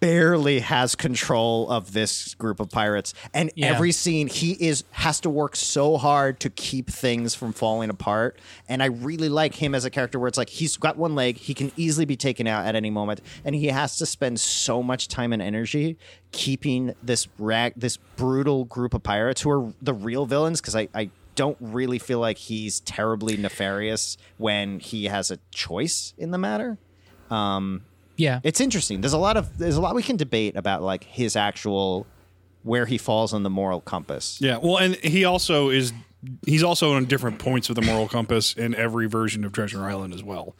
Speaker 2: barely has control of this group of pirates and
Speaker 3: Yeah.
Speaker 2: every scene he is has to work so hard to keep things from falling apart and i really like him as a character where it's like he's got one leg he can easily be taken out at any moment and he has to spend so much time and energy keeping this rag this brutal group of pirates who are the real villains because I, I don't really feel like he's terribly nefarious when he has a choice in the matter um
Speaker 3: Yeah.
Speaker 2: it's interesting. There's a lot of there's a lot we can debate about like his actual where he falls on the moral compass.
Speaker 5: Yeah, well, and he also is he's also on different points of the moral compass in every version of Treasure Island as well.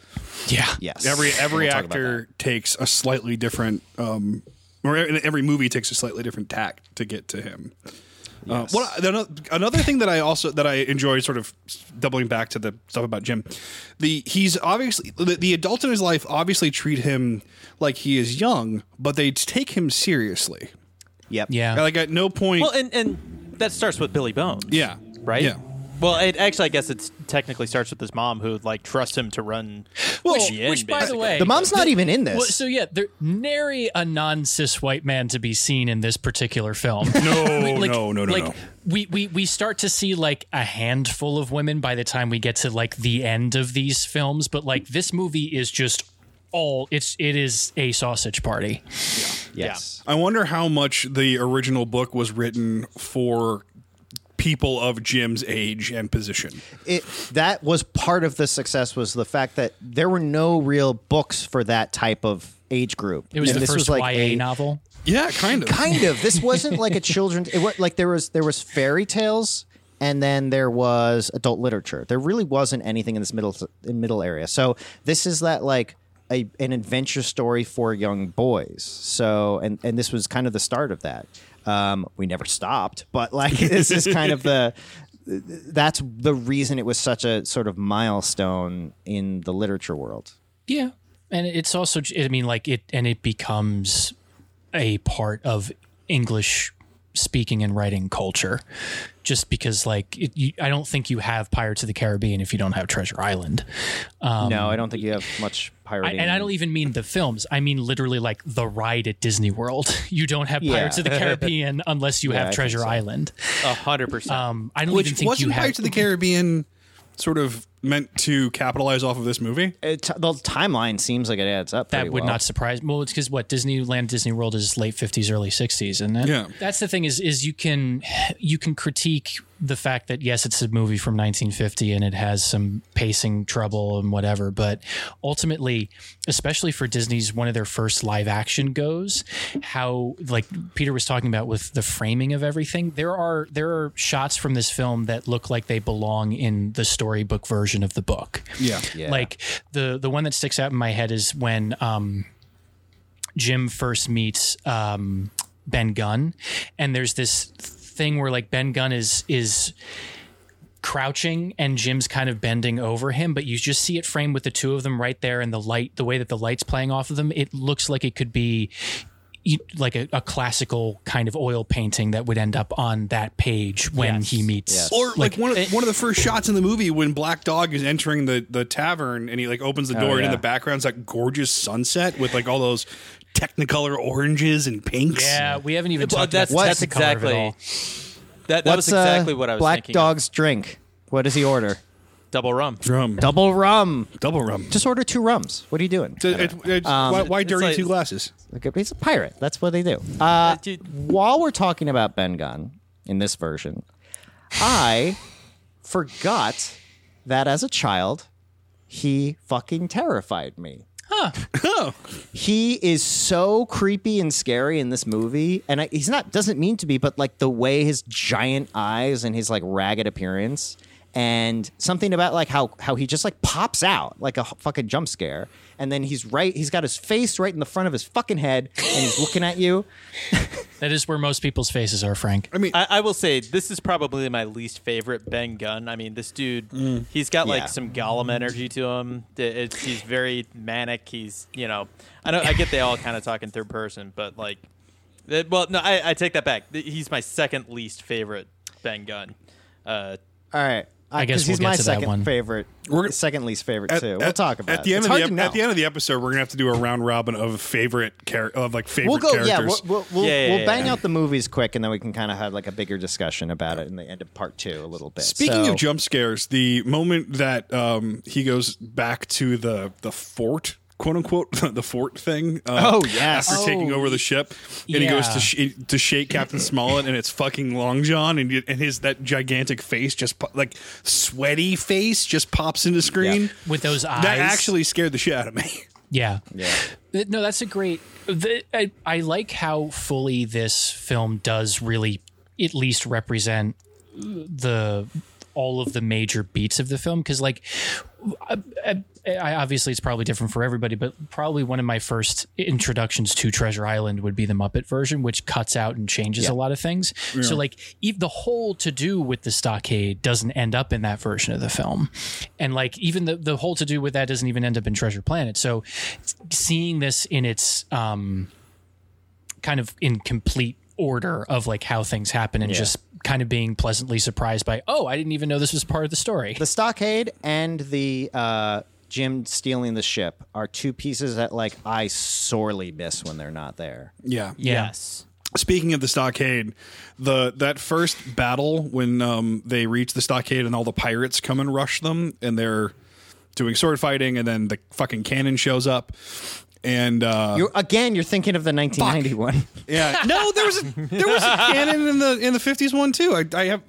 Speaker 3: Yeah.
Speaker 2: Yes.
Speaker 5: Every every
Speaker 2: We'll
Speaker 5: actor takes a slightly different um or every movie takes a slightly different tack to get to him. Uh, what another, another thing that I also that I enjoy sort of doubling back to the stuff about Jim, the he's obviously the, the adults in his life obviously treat him like he is young, but they take him seriously.
Speaker 2: Yep.
Speaker 3: Yeah.
Speaker 5: Like at no point.
Speaker 4: Well, and and that starts with Billy Bones.
Speaker 5: yeah.
Speaker 4: Right.
Speaker 5: Yeah.
Speaker 4: Well, it actually, I guess it technically starts with his mom, who like trusts him to run.
Speaker 3: Which,
Speaker 4: the inn,
Speaker 3: which by the way,
Speaker 2: The mom's not even in this.
Speaker 3: Well, so yeah, there nary a non-cis white man to be seen in this particular film. <laughs>
Speaker 5: No,
Speaker 3: like,
Speaker 5: no, no, no,
Speaker 3: like,
Speaker 5: no.
Speaker 3: We, we we start to see like a handful of women by the time we get to like the end of these films, but like this movie is just all it's it is a sausage party.
Speaker 2: yes.
Speaker 5: I wonder how much the original book was written for people of Jim's age and position.
Speaker 2: It that was part of the success was the fact that there were no real books for that type of age group.
Speaker 3: It was
Speaker 2: And
Speaker 3: the
Speaker 2: this
Speaker 3: first
Speaker 2: like
Speaker 3: YA
Speaker 2: a-
Speaker 3: novel.
Speaker 5: Yeah, kind of.
Speaker 2: kind of. This wasn't like a children's. It was like there was there was fairy tales, and then there was adult literature. There really wasn't anything in this middle in middle area. So this is that like a an adventure story for young boys. So and and this was kind of the start of that. Um, we never stopped, but like <laughs> this is kind of the. That's the reason it was such a sort of milestone in the literature world.
Speaker 3: Yeah, and it's also I mean like it and it becomes a part of English speaking and writing culture just because like it, you, I don't think you have Pirates of the Caribbean if you don't have Treasure Island. Um,
Speaker 2: no, I don't think you have much
Speaker 3: I,
Speaker 2: pirating.
Speaker 3: and I don't even mean the films. I mean literally like the ride at Disney World. <laughs> You don't have
Speaker 2: Yeah.
Speaker 3: Pirates of the <laughs> Caribbean unless you
Speaker 2: Yeah,
Speaker 3: have
Speaker 2: think
Speaker 3: Treasure
Speaker 2: so.
Speaker 3: Island.
Speaker 4: A hundred percent.
Speaker 3: Um, I don't
Speaker 5: Which
Speaker 3: even think
Speaker 5: wasn't
Speaker 3: you have
Speaker 5: Pirates of the Caribbean sort of meant to capitalize off of this movie?
Speaker 2: It, the timeline seems like it adds up.
Speaker 3: That would
Speaker 2: well.
Speaker 3: not surprise. Well, it's because what Disneyland, Disney World is late fifties, early sixties, and that,
Speaker 5: Yeah.
Speaker 3: that's the thing is is you can you can critique the fact that yes, it's a movie from 1950 and it has some pacing trouble and whatever, but ultimately, especially for Disney's one of their first live action goes, how like Peter was talking about with the framing of everything, there are there are shots from this film that look like they belong in the storybook version of the book.
Speaker 5: Yeah.
Speaker 2: Yeah.
Speaker 3: Like the the one that sticks out in my head is when um Jim first meets um, Ben Gunn, and there's this thing where like Ben Gunn is is crouching and Jim's kind of bending over him, but you just see it framed with the two of them right there, and the light, the way that the light's playing off of them, it looks like it could be like a, a classical kind of oil painting that would end up on that page when he meets
Speaker 5: Or like, one of one of the first shots in the movie when Black Dog is entering the the tavern and he like opens the
Speaker 2: Oh,
Speaker 5: door and in
Speaker 2: yeah.
Speaker 5: the background's that gorgeous sunset with like all those technicolor oranges and pinks.
Speaker 3: Yeah, we haven't even
Speaker 4: Well,
Speaker 3: talked
Speaker 4: that's
Speaker 3: about
Speaker 4: that's
Speaker 3: the color of it
Speaker 4: exactly
Speaker 3: all.
Speaker 4: that. That was
Speaker 2: What's, uh,
Speaker 4: exactly what I was thinking.
Speaker 2: Black
Speaker 4: thinking.
Speaker 2: Dog's drink. What does he order?
Speaker 4: Of. double rum.
Speaker 5: Drum.
Speaker 2: Double rum.
Speaker 5: Double rum.
Speaker 2: Just order two rums. What are you doing?
Speaker 5: It- it- it's- why, why
Speaker 4: it's
Speaker 5: dirty
Speaker 4: like-
Speaker 5: two glasses?
Speaker 2: Like, He's a pirate. That's what they do. Uh,
Speaker 4: dude.
Speaker 2: while we're talking about Ben Gunn in this version, I forgot that as a child, he fucking terrified me. Huh. He is so creepy and scary in this movie, and I, he's not doesn't mean to be, but like the way his giant eyes and his like ragged appearance, and something about like how how he just like pops out like a fucking jump scare, and then he's right, he's got his face right in the front of his fucking head, and he's looking at you. <laughs>
Speaker 3: That is where most people's faces are, Frank.
Speaker 5: I mean,
Speaker 4: I, I will say this is probably my least favorite Ben Gunn. I mean, this dude, he's got like
Speaker 2: Yeah.
Speaker 4: some Gollum energy to him. It's, he's very manic. He's, you know, I know I get they all kind of talk in third person, but like, well, no, I, I take that back. He's my second least favorite Ben Gunn. Uh,
Speaker 2: All right.
Speaker 3: I guess
Speaker 2: 'cause
Speaker 3: we'll
Speaker 2: he's
Speaker 3: get
Speaker 2: my
Speaker 3: to that
Speaker 2: second
Speaker 3: one.
Speaker 2: favorite.
Speaker 5: We're-
Speaker 2: second least favorite
Speaker 5: at,
Speaker 2: too.
Speaker 5: at-
Speaker 2: we'll talk about
Speaker 5: at the
Speaker 2: it.
Speaker 5: end
Speaker 2: It's
Speaker 5: of the ep- at the end of the episode. We're gonna have to do a round robin of favorite char- of like favorite
Speaker 2: We'll go.
Speaker 5: characters.
Speaker 2: Yeah, we'll we'll, we'll,
Speaker 4: Yeah, yeah,
Speaker 2: we'll
Speaker 4: yeah,
Speaker 2: bang
Speaker 4: yeah.
Speaker 2: out the movies quick, and then we can kind of have like a bigger discussion about it in the end of part two a little bit.
Speaker 5: Speaking
Speaker 2: So-
Speaker 5: of jump scares, the moment that um, he goes back to the the fort, quote unquote, <laughs> the fort thing. Uh,
Speaker 2: Oh, yes.
Speaker 5: after taking
Speaker 3: Oh,
Speaker 5: over the ship, and he goes to sh- to shake Captain Smollett, and it's fucking Long John, and and his that gigantic face just po- like sweaty face just pops into screen.
Speaker 3: With those eyes.
Speaker 5: That actually scared the shit out of me. <laughs>
Speaker 3: Yeah.
Speaker 2: Yeah.
Speaker 3: No, that's a great. The, I, I like how fully this film does really at least represent the all of the major beats of the film because like I, I, obviously it's probably different for everybody but probably one of my first introductions to treasure island would be the muppet version which cuts out and changes a lot of things. So like the whole to do with the stockade doesn't end up in that version of the film. And like even the, the whole to do with that doesn't even end up in treasure planet. So seeing this in its um kind of in complete order of like how things happen and just kind of being pleasantly surprised by oh i didn't even know this was part of the story
Speaker 2: the stockade and the uh, Jim stealing the ship are two pieces that like I sorely miss when they're not there.
Speaker 5: Yeah.
Speaker 3: yeah
Speaker 4: Yes.
Speaker 5: Speaking of the stockade, the that first battle when um, they reach the stockade and all the pirates come and rush them, and they're doing sword fighting, and then the fucking cannon shows up, and uh,
Speaker 2: You're again. You're thinking of the 1991. <laughs>
Speaker 5: yeah, no, there was a, there was a cannon in the in the fifties one too. I, I have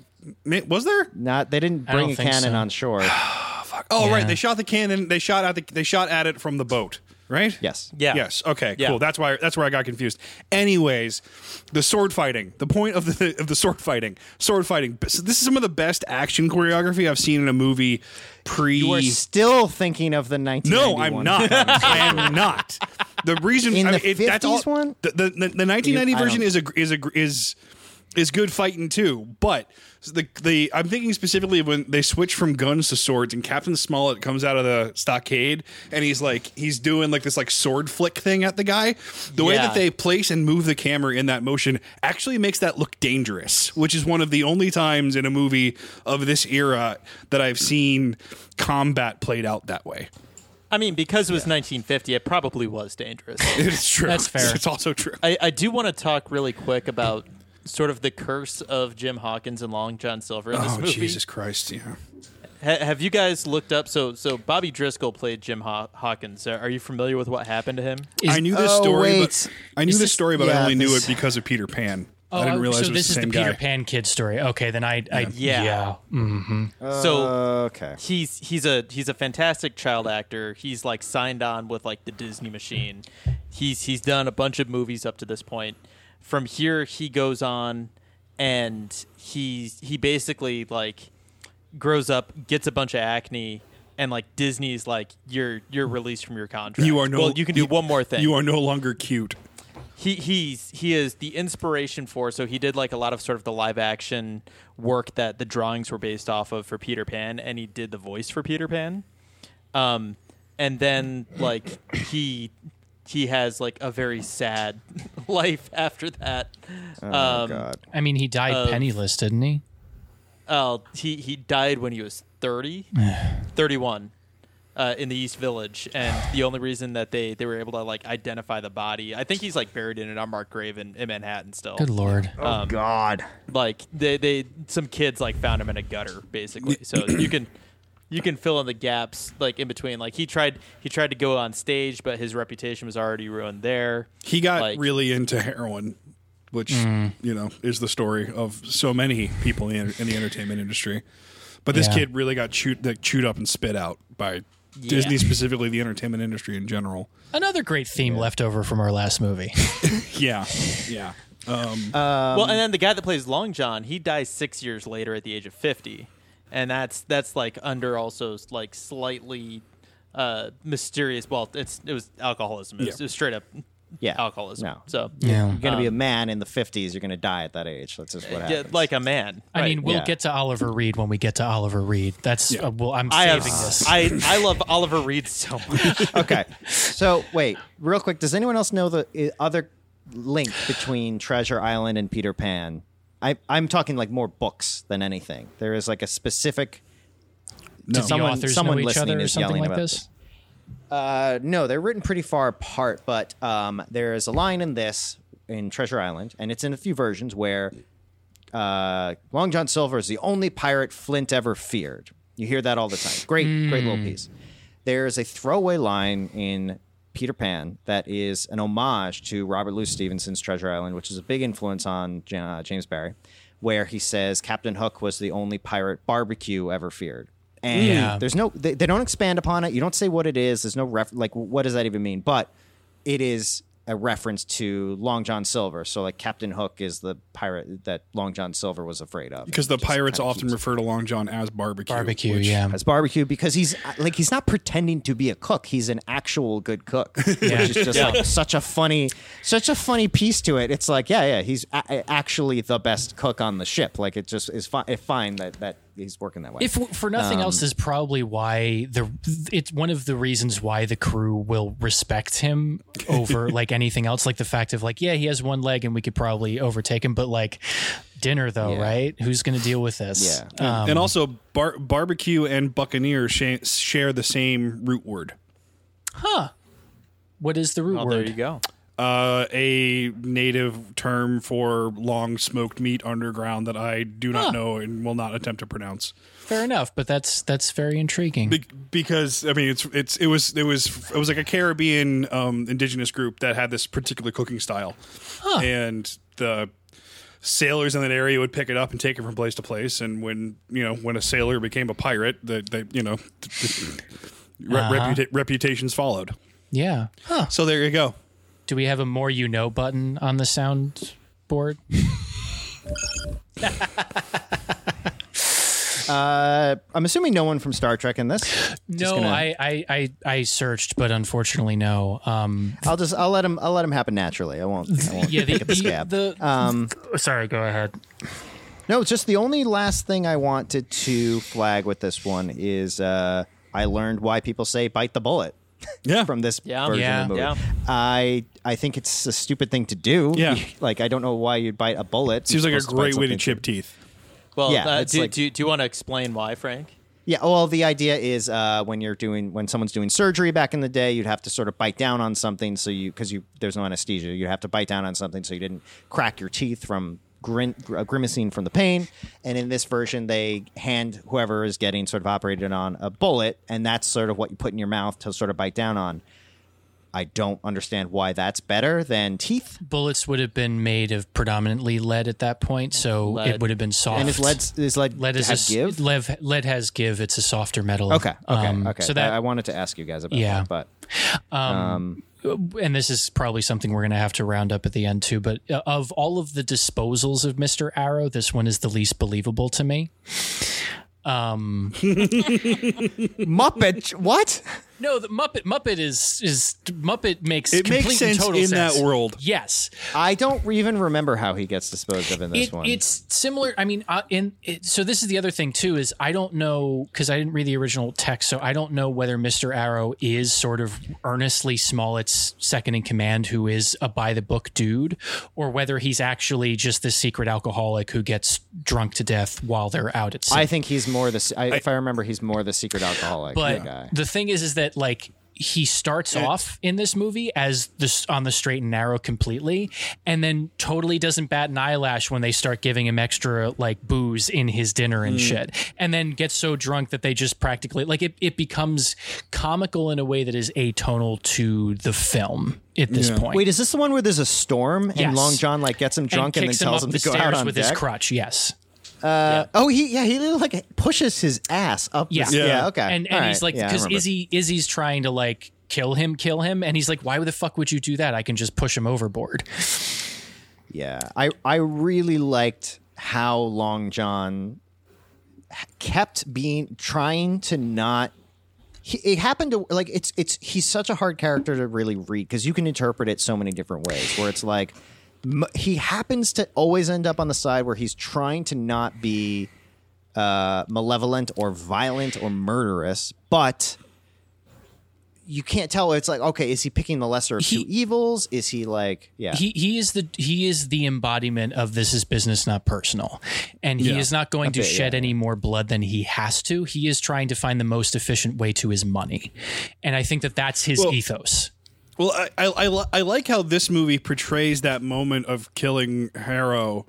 Speaker 5: was there?
Speaker 2: Not they didn't
Speaker 3: I don't
Speaker 2: bring a
Speaker 3: think
Speaker 2: cannon
Speaker 3: so.
Speaker 2: on shore. <sighs>
Speaker 5: Oh
Speaker 3: Yeah.
Speaker 5: right, they shot the cannon. They shot at the they shot at it from the boat. Right.
Speaker 2: Yes.
Speaker 4: Yeah.
Speaker 5: Yes. Okay.
Speaker 4: Yeah.
Speaker 5: Cool. That's why. That's where I got confused. Anyways, the sword fighting. The point of the of the sword fighting. Sword fighting. This is some of the best action choreography I've seen in a movie. Pre.
Speaker 2: You are still thinking of the 1991.
Speaker 5: no, I'm not. <laughs> I am not. The reason
Speaker 2: In
Speaker 5: I
Speaker 2: the
Speaker 5: mean, it, that's all,
Speaker 2: 50s one?
Speaker 5: The, the, the, the 1990
Speaker 2: You-
Speaker 5: version is a is a is is good fighting too, but the the I'm thinking specifically when they switch from guns to swords and Captain Smollett comes out of the stockade and he's like he's doing like this like sword flick thing at the guy. The way that they place and move the camera in that motion actually makes that look dangerous, which is one of the only times in a movie of this era that I've seen combat played out that way.
Speaker 4: I mean, because it was 1950, it probably was dangerous. <laughs>
Speaker 5: It's true.
Speaker 3: That's fair.
Speaker 5: It's also true.
Speaker 4: I, I do want to talk really quick about sort of the curse of Jim Hawkins and Long John Silver in this
Speaker 5: Oh
Speaker 4: movie.
Speaker 5: Jesus Christ! Yeah.
Speaker 4: Ha- have you guys looked up? So, so Bobby Driscoll played Jim Haw- Hawkins. Are are you familiar with what happened to him?
Speaker 3: Is-
Speaker 5: I knew this
Speaker 2: Oh,
Speaker 5: story,
Speaker 2: wait.
Speaker 5: but I knew this
Speaker 2: this-
Speaker 5: story, but I
Speaker 2: yeah,
Speaker 5: only knew it because of Peter Pan.
Speaker 3: Oh,
Speaker 5: I didn't realize
Speaker 3: so
Speaker 5: it was
Speaker 3: this
Speaker 5: the
Speaker 3: is the
Speaker 5: same
Speaker 3: Peter
Speaker 5: guy.
Speaker 3: Pan kid story. Okay, then I, I
Speaker 4: Yeah.
Speaker 3: yeah. hmm
Speaker 4: So
Speaker 2: okay.
Speaker 4: he's he's a he's a fantastic child actor. He's like signed on with like the Disney machine. He's he's done a bunch of movies up to this point. From here he goes on and he's he basically like grows up, gets a bunch of acne and like Disney's like you're you're released from your contract.
Speaker 5: You are no.
Speaker 4: Well, you can do one more thing.
Speaker 5: You are no longer cute.
Speaker 4: he he's he is the inspiration for so he did like a lot of sort of the live action work that the drawings were based off of for Peter Pan and he did the voice for Peter Pan um and then like he he has like a very sad <laughs> life after that
Speaker 2: Oh
Speaker 4: um
Speaker 2: God.
Speaker 3: I mean, he died
Speaker 4: Of-
Speaker 3: penniless, didn't he?
Speaker 4: uh, he he died when he was 30 <sighs> 31 uh, in the East Village, and the only reason that they, they were able to like identify the body, I think he's like buried in an unmarked grave in, in Manhattan still.
Speaker 3: Good lord.
Speaker 4: Um,
Speaker 2: God.
Speaker 4: like they they some kids like found him in a gutter basically <clears throat> so you can you can fill in the gaps like in between like he tried he tried to go on stage but his reputation was already ruined there
Speaker 5: He got
Speaker 4: Like-
Speaker 5: really into heroin, which
Speaker 3: Mm.
Speaker 5: you know is the story of so many people in the, in the entertainment industry. But this
Speaker 3: Yeah.
Speaker 5: kid really got chewed, like, chewed up and spit out by Disney, specifically the entertainment industry in general.
Speaker 3: Another great theme left over from our last movie. <laughs>
Speaker 5: Yeah, yeah. Um,
Speaker 4: well and then the guy that plays long john he dies six years later at the age of 50 and that's that's like under also like slightly uh mysterious well it's it was alcoholism it was,
Speaker 5: Yeah.
Speaker 4: it was straight up
Speaker 2: Yeah.
Speaker 4: alcoholism
Speaker 2: No.
Speaker 4: so
Speaker 3: Yeah.
Speaker 2: You're gonna be a
Speaker 4: Um,
Speaker 2: man in the 50s. You're gonna die at that age. That's just what happens.
Speaker 4: like a man
Speaker 3: I
Speaker 4: right.
Speaker 3: mean, we'll
Speaker 2: Yeah.
Speaker 3: get to Oliver Reed when we get to Oliver Reed. That's
Speaker 5: Yeah.
Speaker 3: uh, well, I'm
Speaker 4: I
Speaker 3: saving
Speaker 4: have
Speaker 3: this.
Speaker 4: I I love Oliver Reed so much. <laughs>
Speaker 2: okay. So wait, real quick. Does anyone else know the other link between Treasure Island and Peter Pan? I, I'm talking like more books than anything. There is like a specific.
Speaker 5: no.
Speaker 3: the
Speaker 2: someone-
Speaker 3: authors
Speaker 2: someone
Speaker 3: know each
Speaker 2: listening
Speaker 3: other or
Speaker 2: is yelling
Speaker 3: like
Speaker 2: about
Speaker 3: this.
Speaker 2: this. Uh, no, they're written pretty far apart, but um, there is a line in this in Treasure Island, and it's in a few versions where uh, Long John Silver is the only pirate Flint ever feared. You hear that all the time. Great, great little piece. There's a throwaway line in Peter Pan that is an homage to Robert Louis Stevenson's Treasure Island, which is a big influence on uh, James Barrie, where he says Captain Hook was the only pirate barbecue ever feared. And
Speaker 3: Yeah.
Speaker 2: there's no, they, they don't expand upon it. You don't say what it is. There's no ref, like, what does that even mean? But it is a reference to Long John Silver. So, like, Captain Hook is the pirate that Long John Silver was afraid of.
Speaker 5: because the pirates
Speaker 2: kinda
Speaker 5: often refer to Long John as barbecue.
Speaker 3: Barbecue,
Speaker 5: which-
Speaker 3: yeah.
Speaker 2: as barbecue because he's like he's not pretending to be a cook. He's an actual good cook, <laughs> which is just
Speaker 4: Yeah.
Speaker 2: like such a funny, such a funny piece to it. It's like yeah, yeah, he's a- actually the best cook on the ship. Like it just is fi- fine that that he's working that way.
Speaker 3: If for nothing
Speaker 2: Um,
Speaker 3: else, is probably why the it's one of the reasons why the crew will respect him <laughs> over like anything else. Like the fact of like, yeah, he has one leg and we could probably overtake him, but like dinner though,
Speaker 2: Yeah.
Speaker 3: right? Who's going to deal with this?
Speaker 2: Yeah.
Speaker 3: Um,
Speaker 5: and also, bar- barbecue and buccaneer sh- share the same root word. Huh.
Speaker 3: What is the root
Speaker 4: Oh,
Speaker 3: word?
Speaker 4: there you go.
Speaker 5: Uh, a native term for long smoked meat underground that I do not
Speaker 3: Huh.
Speaker 5: know and will not attempt to pronounce.
Speaker 3: Fair enough, but that's that's very intriguing.
Speaker 5: Be- because I mean, it's it's it was it was it was like a Caribbean um, indigenous group that had this particular cooking style, and the sailors in that area would pick it up and take it from place to place. And when you know when a sailor became a pirate, the, the you know the, the
Speaker 3: Uh-huh.
Speaker 5: reputa- reputations followed.
Speaker 3: yeah. Huh.
Speaker 5: So there you go.
Speaker 3: Do we have a more you know button on the sound board? <laughs>
Speaker 2: uh, I'm assuming no one from Star Trek in this.
Speaker 3: No,
Speaker 2: gonna-
Speaker 3: I, I, I I searched, but unfortunately, no. Um,
Speaker 2: I'll just I'll let him I'll let him happen naturally. I won't. I won't <laughs>
Speaker 3: yeah, the,
Speaker 2: pick at the
Speaker 3: the,
Speaker 2: scab.
Speaker 3: the
Speaker 2: um,
Speaker 3: sorry, go ahead.
Speaker 2: No, just the only last thing I wanted to flag with this one is uh, I learned why people say bite the bullet
Speaker 5: Yeah.
Speaker 2: from this
Speaker 4: Yeah.
Speaker 2: version
Speaker 3: Yeah.
Speaker 2: of the movie.
Speaker 4: Yeah.
Speaker 2: I I think it's a stupid thing to do.
Speaker 5: Yeah. <laughs>
Speaker 2: like I don't know why you'd bite a bullet.
Speaker 5: Seems
Speaker 2: You're
Speaker 5: like a
Speaker 2: supposed bite
Speaker 5: great way to
Speaker 2: something
Speaker 5: chip teeth.
Speaker 4: Well,
Speaker 2: Yeah,
Speaker 4: uh,
Speaker 2: it's
Speaker 4: do,
Speaker 2: like-
Speaker 4: do, do you want to explain why, Frank?
Speaker 2: Yeah, well, the idea is uh, when you're doing when someone's doing surgery back in the day, you'd have to sort of bite down on something so you because you there's no anesthesia, you'd have to bite down on something so you didn't crack your teeth from grin, gr- grimacing from the pain. And in this version, they hand whoever is getting sort of operated on a bullet, and that's sort of what you put in your mouth to sort of bite down on. I don't understand why that's better than teeth.
Speaker 3: Bullets would have been made of predominantly lead at that point, so
Speaker 4: Lead.
Speaker 3: it would have been soft.
Speaker 2: And is lead is lead,
Speaker 3: lead is
Speaker 2: have
Speaker 3: a s-
Speaker 2: give?
Speaker 3: Lead, lead has give. It's a softer metal.
Speaker 2: Okay, okay,
Speaker 3: Um,
Speaker 2: okay.
Speaker 3: So that
Speaker 2: I, I wanted to ask you guys about
Speaker 3: Yeah.
Speaker 2: that, but
Speaker 3: Um, and this is probably something we're going to have to round up at the end too. But uh, of all of the disposals of Mister Arrow, this one is the least believable to me. Um, <laughs>
Speaker 2: Muppet, what?
Speaker 3: No, the Muppet Muppet is is Muppet makes
Speaker 5: It makes sense
Speaker 3: and total
Speaker 5: in that world.
Speaker 3: Yes,
Speaker 2: I don't even remember how he gets disposed of in this
Speaker 3: it,
Speaker 2: one.
Speaker 3: It's similar. I mean, uh, in it, so this is the other thing too is I don't know because I didn't read the original text, so I don't know whether Mister Arrow is sort of earnestly Smollett's second in command, who is a by the book dude, or whether he's actually just this secret alcoholic who gets drunk to death while they're out at sea.
Speaker 2: I think he's more the. I, if I remember, he's more the secret alcoholic
Speaker 3: but
Speaker 2: guy.
Speaker 3: the thing is, is that like he starts off in this movie as this on the straight and narrow completely, and then totally doesn't bat an eyelash when they start giving him extra like booze in his dinner and mm. shit, and then gets so drunk that they just practically like it. It becomes comical in a way that is atonal to the film at this point.
Speaker 2: Wait, is this the one where there's a storm and
Speaker 3: Yes.
Speaker 2: Long John like gets him drunk and, then tells
Speaker 3: him
Speaker 2: him, to go out on
Speaker 3: with
Speaker 2: deck?
Speaker 3: his crutch. Yes.
Speaker 2: Uh, Oh, he yeah he like pushes his ass up.
Speaker 3: Yeah.
Speaker 2: this- yeah, okay.
Speaker 3: And
Speaker 2: All
Speaker 3: and he's
Speaker 2: right.
Speaker 3: like,
Speaker 2: Yeah, I
Speaker 3: because
Speaker 2: remember.
Speaker 3: Izzy Izzy's trying to like kill him, kill him, and he's like, why the fuck would you do that? I can just push him overboard.
Speaker 2: Yeah, I I really liked how Long John kept being trying to not. He, it happened to like it's it's he's such a hard character to really read because you can interpret it so many different ways. Where it's like m- he happens to always end up on the side where he's trying to not be uh, malevolent or violent or murderous, but you can't tell. It's like, okay, is he picking the lesser of two evils? Is he like, yeah,
Speaker 3: He he is the he is the embodiment of this is business, not personal, and he
Speaker 2: Yeah.
Speaker 3: is not going
Speaker 2: A
Speaker 3: to shed
Speaker 2: yeah,
Speaker 3: any more blood than he has to. He is trying to find the most efficient way to his money, and I think that that's his
Speaker 5: Well-
Speaker 3: ethos.
Speaker 5: Well, I, I, I, li- I like how this movie portrays that moment of killing Arrow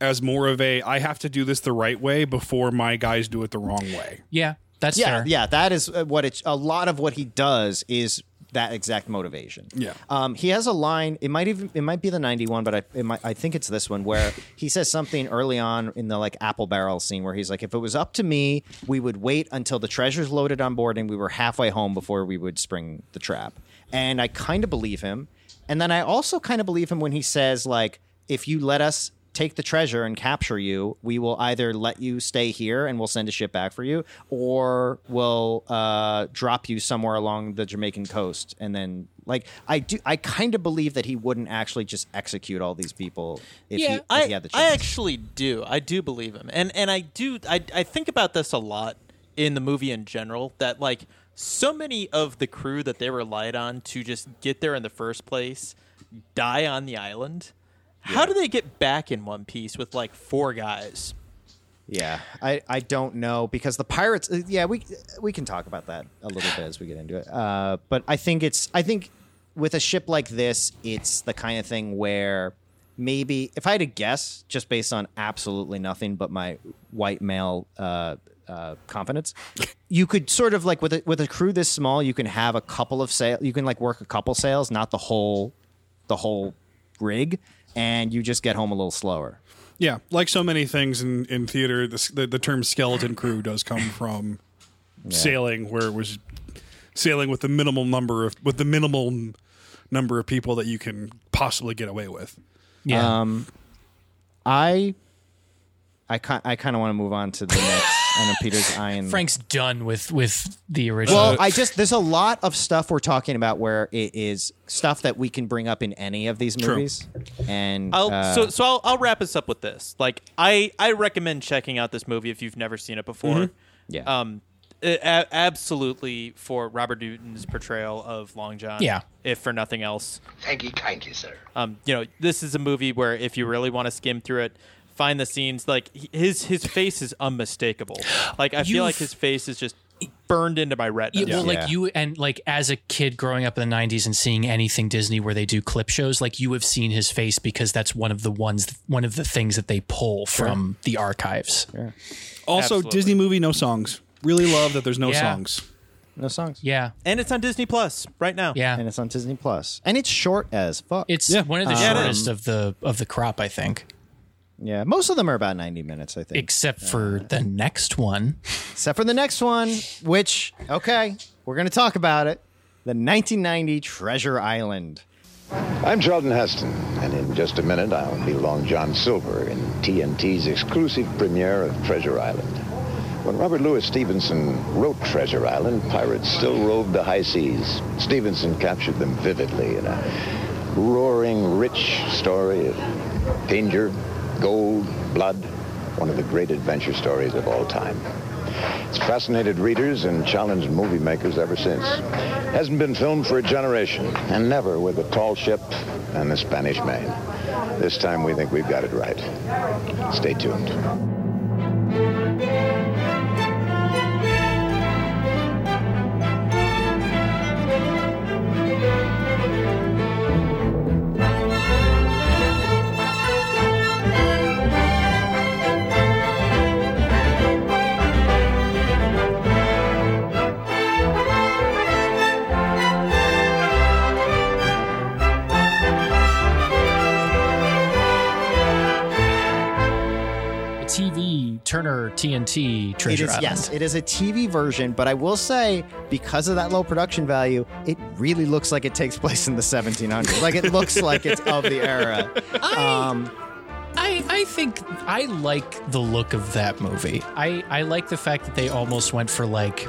Speaker 5: as more of a I have to do this the right way before my guys do it the wrong way.
Speaker 3: Yeah, that's
Speaker 2: yeah,
Speaker 3: fair.
Speaker 2: yeah. That is uh, what it's. A lot of what he does is that exact motivation.
Speaker 5: Yeah.
Speaker 2: Um, he has a line. It might even it might be the ninety one, but I it might, I think it's this one where he says something early on in the like apple barrel scene where he's like, if it was up to me, we would wait until the treasure's loaded on board and we were halfway home before we would spring the trap. And I kind of believe him. And then I also kind of believe him when he says like, if you let us take the treasure and capture you, we will either let you stay here and we'll send a ship back for you, or we'll uh, drop you somewhere along the Jamaican coast. And then, like, I do, I kind of believe that he wouldn't actually just execute all these people if, he, if
Speaker 4: I,
Speaker 2: he had the chance.
Speaker 4: I actually do. I do believe him, and and I do. I I think about this a lot in the movie in general. That like so many of the crew that they relied on to just get there in the first place die on the island. How do they get back in one piece with like four guys?
Speaker 2: Yeah, I, I don't know because the pirates. uh, Yeah, we we can talk about that a little bit as we get into it. Uh, but I think it's I think with a ship like this, it's the kind of thing where maybe if I had to guess, just based on absolutely nothing but my white male uh, uh, confidence, you could sort of like with a, with a crew this small, you can have a couple of sail. You can like work a couple sails, not the whole the whole rig, and you just get home a little slower.
Speaker 5: Yeah, like so many things in, in theater, the, the, the term skeleton crew does come from sailing, where it was sailing with the minimal number of with the minimal number of people that you can possibly get away with.
Speaker 3: Yeah.
Speaker 2: Um, I, I kind I kind of want to move on to the next. I know Peter's eyeing.
Speaker 3: Frank's done with with the original.
Speaker 2: Well, I just there's a lot of stuff we're talking about where it is stuff that we can bring up in any of these
Speaker 4: True.
Speaker 2: movies, and
Speaker 4: I'll
Speaker 2: uh,
Speaker 4: so so I'll, I'll wrap us up with this. Like I I recommend checking out this movie if you've never seen it before.
Speaker 2: Mhm. Yeah.
Speaker 4: Um, a- a- absolutely for Robert Newton's portrayal of Long John.
Speaker 3: Yeah.
Speaker 4: If for nothing else.
Speaker 10: Thank you kindly, sir.
Speaker 4: Um, you know, this is a movie where if you really want to skim through it, find the scenes. Like his his face is unmistakable. Like I feel
Speaker 3: You've-
Speaker 4: like his face is just burned into my retina.
Speaker 3: Yeah, well, like you and like as a kid growing up in the '90s and seeing anything Disney where they do clip shows, like you have seen his face because that's one of the ones, one of the things that they pull from the archives.
Speaker 5: Also,
Speaker 4: Absolutely.
Speaker 5: Disney movie, no songs. Really love that there's no
Speaker 3: Yeah.
Speaker 5: songs.
Speaker 2: No songs.
Speaker 3: Yeah.
Speaker 4: And it's on Disney Plus right now.
Speaker 3: Yeah.
Speaker 2: And it's on Disney Plus, and it's short as fuck.
Speaker 3: It's
Speaker 5: Yeah.
Speaker 3: one of the
Speaker 2: Yeah, it
Speaker 3: shortest of the of the crop, I think.
Speaker 2: Yeah, most of them are about ninety minutes, I think.
Speaker 3: Except for uh, the next one.
Speaker 2: Except for the next one, which okay, we're gonna talk about it. The 1990 Treasure Island.
Speaker 12: I'm Charlton Heston, and in just a minute I'll be Long John Silver in TNT's exclusive premiere of Treasure Island. When Robert Louis Stevenson wrote Treasure Island, pirates still roved the high seas. Stevenson captured them vividly in a roaring, rich story of danger, gold, blood, one of the great adventure stories of all time. It's fascinated readers and challenged movie makers ever since. Hasn't been filmed for a generation, and never with a tall ship and the Spanish main. This time we think we've got it right. Stay tuned.
Speaker 3: Turner TNT Treasure
Speaker 2: it is
Speaker 3: Island.
Speaker 2: yes, it is a TV version, but I will say because of that low production value, it really looks like it takes place in the 1700s. like it looks like it's of the era. <laughs> Um,
Speaker 3: I, I think I like the look of that movie. I, I like the fact that they almost went for like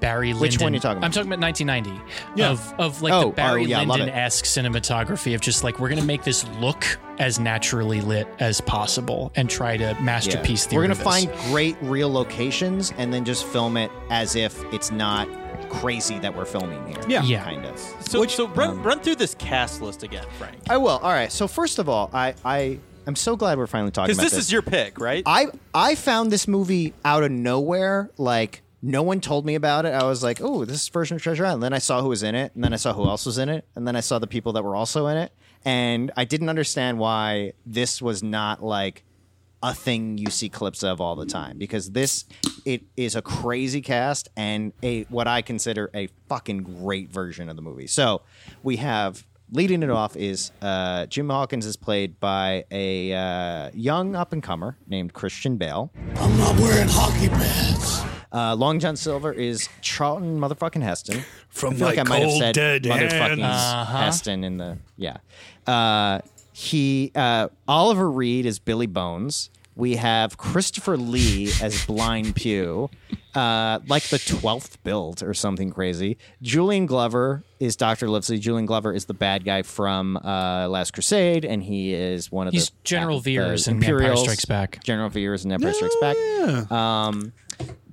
Speaker 3: Barry Lyndon.
Speaker 2: Which one you talking about?
Speaker 3: I'm talking about 1990.
Speaker 5: Yeah.
Speaker 3: Of, of like
Speaker 2: Oh,
Speaker 3: the Barry
Speaker 2: oh, yeah.
Speaker 3: Lyndon esque cinematography of just like, we're going to make this look as naturally lit as possible and try to masterpiece
Speaker 2: the
Speaker 3: We're
Speaker 2: gonna find great real locations and then just film it as if it's not crazy that we're filming here.
Speaker 5: Yeah.
Speaker 3: Yeah.
Speaker 2: kind of.
Speaker 4: So, so run,
Speaker 2: um,
Speaker 4: run through this cast list again, Frank.
Speaker 2: I will. All right. So first of all, I I I'm so glad we're finally talking
Speaker 4: Because
Speaker 2: about
Speaker 4: this, is your pick, right?
Speaker 2: I I found this movie out of nowhere. Like no one told me about it. I was like, oh, this is version of Treasure Island. then I saw who was in it, and then I saw who else was in it, and then I saw the people that were also in it, and I didn't understand why this was not like a thing you see clips of all the time because this it is a crazy cast and a what I consider a fucking great version of the movie. So we have leading it off is uh, Jim Hawkins is played by a uh, young up and comer named Christian Bale.
Speaker 13: I'm not wearing hockey pads.
Speaker 2: Uh, Long John Silver is Charlton motherfucking Heston.
Speaker 5: From
Speaker 2: I feel like I
Speaker 5: my
Speaker 2: might have said
Speaker 5: dead
Speaker 2: motherfucking
Speaker 5: hands.
Speaker 2: Heston in the yeah. Uh, he uh, Oliver Reed is Billy Bones. We have Christopher Lee as Blind Pew, uh, like the twelfth build or something crazy. Julian Glover is Doctor Livesey. Julian Glover is the bad guy from uh, Last Crusade, and he is one of
Speaker 3: He's
Speaker 2: the
Speaker 3: General
Speaker 2: the
Speaker 3: Veers in Empire Strikes Back.
Speaker 2: General Veers in Empire Strikes Back. Um,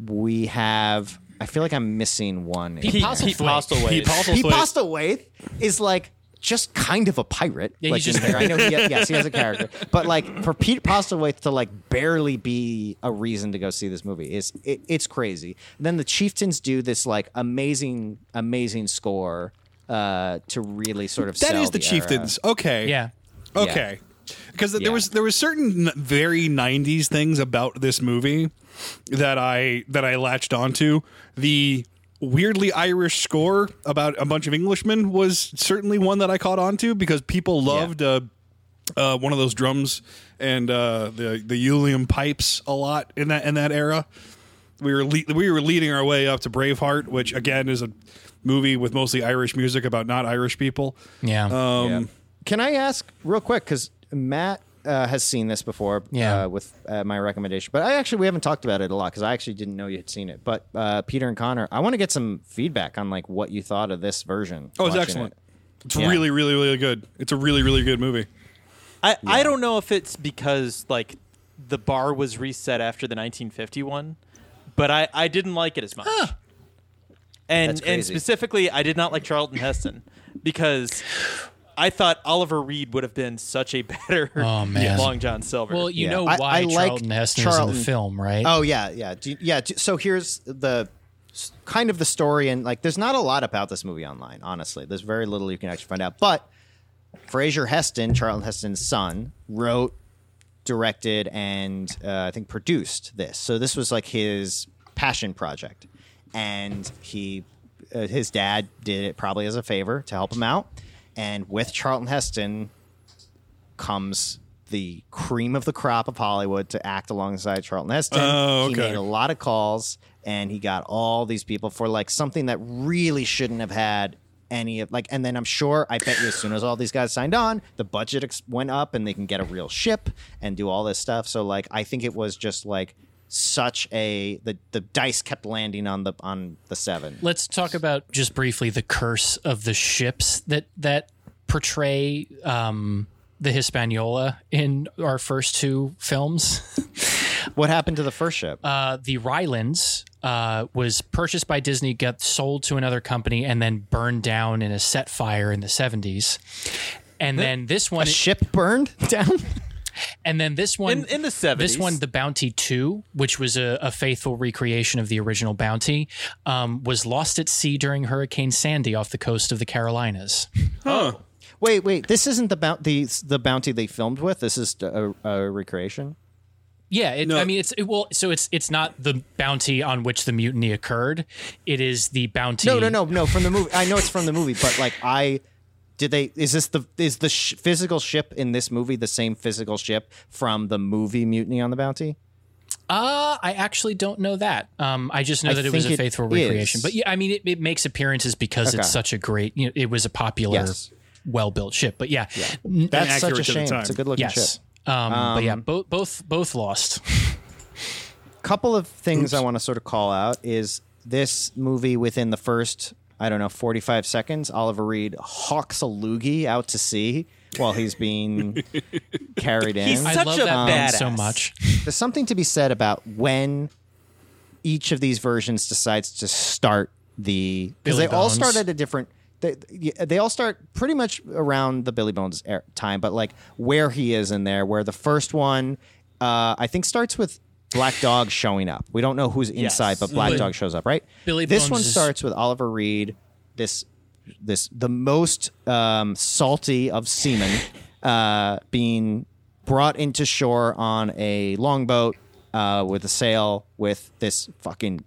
Speaker 2: we have. I feel like I'm missing one.
Speaker 3: Pete
Speaker 4: Pete,
Speaker 3: Postlethwaite.
Speaker 4: Pete Postlethwaite.
Speaker 5: Pete Postlethwaite.
Speaker 2: Pete Postlethwaite is like just kind of a pirate.
Speaker 3: Yeah,
Speaker 2: like
Speaker 3: he's just
Speaker 2: in there. I know. He, <laughs> yes, he has a character, but like for Pete Postlethwaite to like barely be a reason to go see this movie is it, it's crazy. then the Chieftains do this like amazing, amazing score uh, to really sort of
Speaker 5: That
Speaker 2: sell
Speaker 5: is the,
Speaker 2: era.
Speaker 5: Chieftains. Okay.
Speaker 3: Yeah.
Speaker 5: Okay. Because
Speaker 2: Yeah.
Speaker 5: there was there was certain very '90s things about this movie that I that I latched onto. The weirdly Irish score about a bunch of Englishmen was certainly one that I caught onto because people loved uh, uh, one of those drums and uh, the the uilleann pipes a lot in that in that era. We were le- we were leading our way up to Braveheart, which again is a movie with mostly Irish music about not Irish people.
Speaker 3: Yeah.
Speaker 5: Um,
Speaker 2: Can I ask real quick because Matt uh, has seen this before
Speaker 3: Yeah.
Speaker 2: uh, with uh, my recommendation, but I actually we haven't talked about it a lot because I actually didn't know you had seen it. But uh, Peter and Connor, I want to get some feedback on like what you thought of this version.
Speaker 5: Oh, it's excellent.
Speaker 2: it.
Speaker 5: It's
Speaker 2: Yeah.
Speaker 5: really, really, really good. It's a really, really good movie.
Speaker 4: I, I don't know if it's because like the bar was reset after the 1951, but I, I didn't like it as much. And and specifically, I did not like Charlton Heston because I thought Oliver Reed would have been such a better
Speaker 3: Oh, man.
Speaker 4: Long John Silver.
Speaker 3: Well, you
Speaker 2: Yeah.
Speaker 3: know
Speaker 2: I-
Speaker 3: why
Speaker 2: I like
Speaker 3: Charlton Heston is in the film, right?
Speaker 2: Oh yeah, yeah, Do yeah. do- So here's the kind of the story, and like, there's not a lot about this movie online. Honestly, there's very little you can actually find out. But Fraser Heston, Charlton Heston's son, wrote, directed, and uh, I think produced this. So this was like his passion project. and he uh, his dad did it probably as a favor to help him out. And with Charlton Heston comes the cream of the crop of Hollywood to act alongside Charlton Heston.
Speaker 5: Oh, okay.
Speaker 2: He made a lot of calls and he got all these people for like something that really shouldn't have had any of like and then I'm sure I bet you as soon as all these guys signed on the budget ex- went up and they can get a real ship and do all this stuff so like I think it was just like such a the the dice kept landing on the on the 7
Speaker 3: Let's talk about just briefly the curse of the ships that that portray um, the Hispaniola in our first two films. <laughs>
Speaker 2: what happened to the first ship?
Speaker 3: Uh, the Ryelands uh, was purchased by Disney, got sold to another company, and then burned down in a set fire in the seventies. And then this one,
Speaker 2: a ship burned <laughs> down.
Speaker 3: And then this one
Speaker 4: In- in the 70s.
Speaker 3: this one, the Bounty Two, which was a, a faithful recreation of the original Bounty, um, was lost at sea during Hurricane Sandy off the coast of the Carolinas.
Speaker 5: Huh.
Speaker 2: Wait, wait. This isn't the bounty. The bounty they filmed with. This is a, a recreation.
Speaker 3: Yeah, it, I mean it's it, well, so it's it's not the bounty on which the mutiny occurred. It is the bounty.
Speaker 2: No, no, no, no. From the movie, I know it's from the movie, but like I did they is this the is the sh- physical ship in this movie the same physical ship from the movie Mutiny on the Bounty?
Speaker 3: Uh, I actually don't know that. Um, I just know
Speaker 2: I
Speaker 3: that it was a
Speaker 2: it
Speaker 3: faithful recreation.
Speaker 2: is.
Speaker 3: But yeah, I mean, it, it makes appearances because
Speaker 2: Okay.
Speaker 3: it's such a great. You know, it was a popular,
Speaker 2: Yes.
Speaker 3: well-built ship. But yeah,
Speaker 2: That's such a shame. It's a good looking
Speaker 3: yes.
Speaker 2: ship.
Speaker 3: Um, but yeah,
Speaker 2: Um,
Speaker 3: both both both lost. <laughs>
Speaker 2: couple of things I want to sort of call out is this movie within the first I don't know 45 seconds Oliver Reed hawks a loogie out to sea while he's being <laughs> carried in.
Speaker 4: He's I such love a that man so badass.
Speaker 3: much.
Speaker 2: There's something to be said about when each of these versions decides to start the because
Speaker 3: Billy
Speaker 2: they all start at a different they, they all start pretty much around the Billy Bones er- time, but like where he is in there, where the first one uh, I think starts with Black Dog showing up. We don't know who's inside, but Black Dog shows up, right?
Speaker 3: Billy
Speaker 2: this
Speaker 3: Bones
Speaker 2: one
Speaker 3: is-
Speaker 2: starts with Oliver Reed. This this the most um, salty of seamen <laughs> uh, being brought into shore on a longboat uh, with a sail with this fucking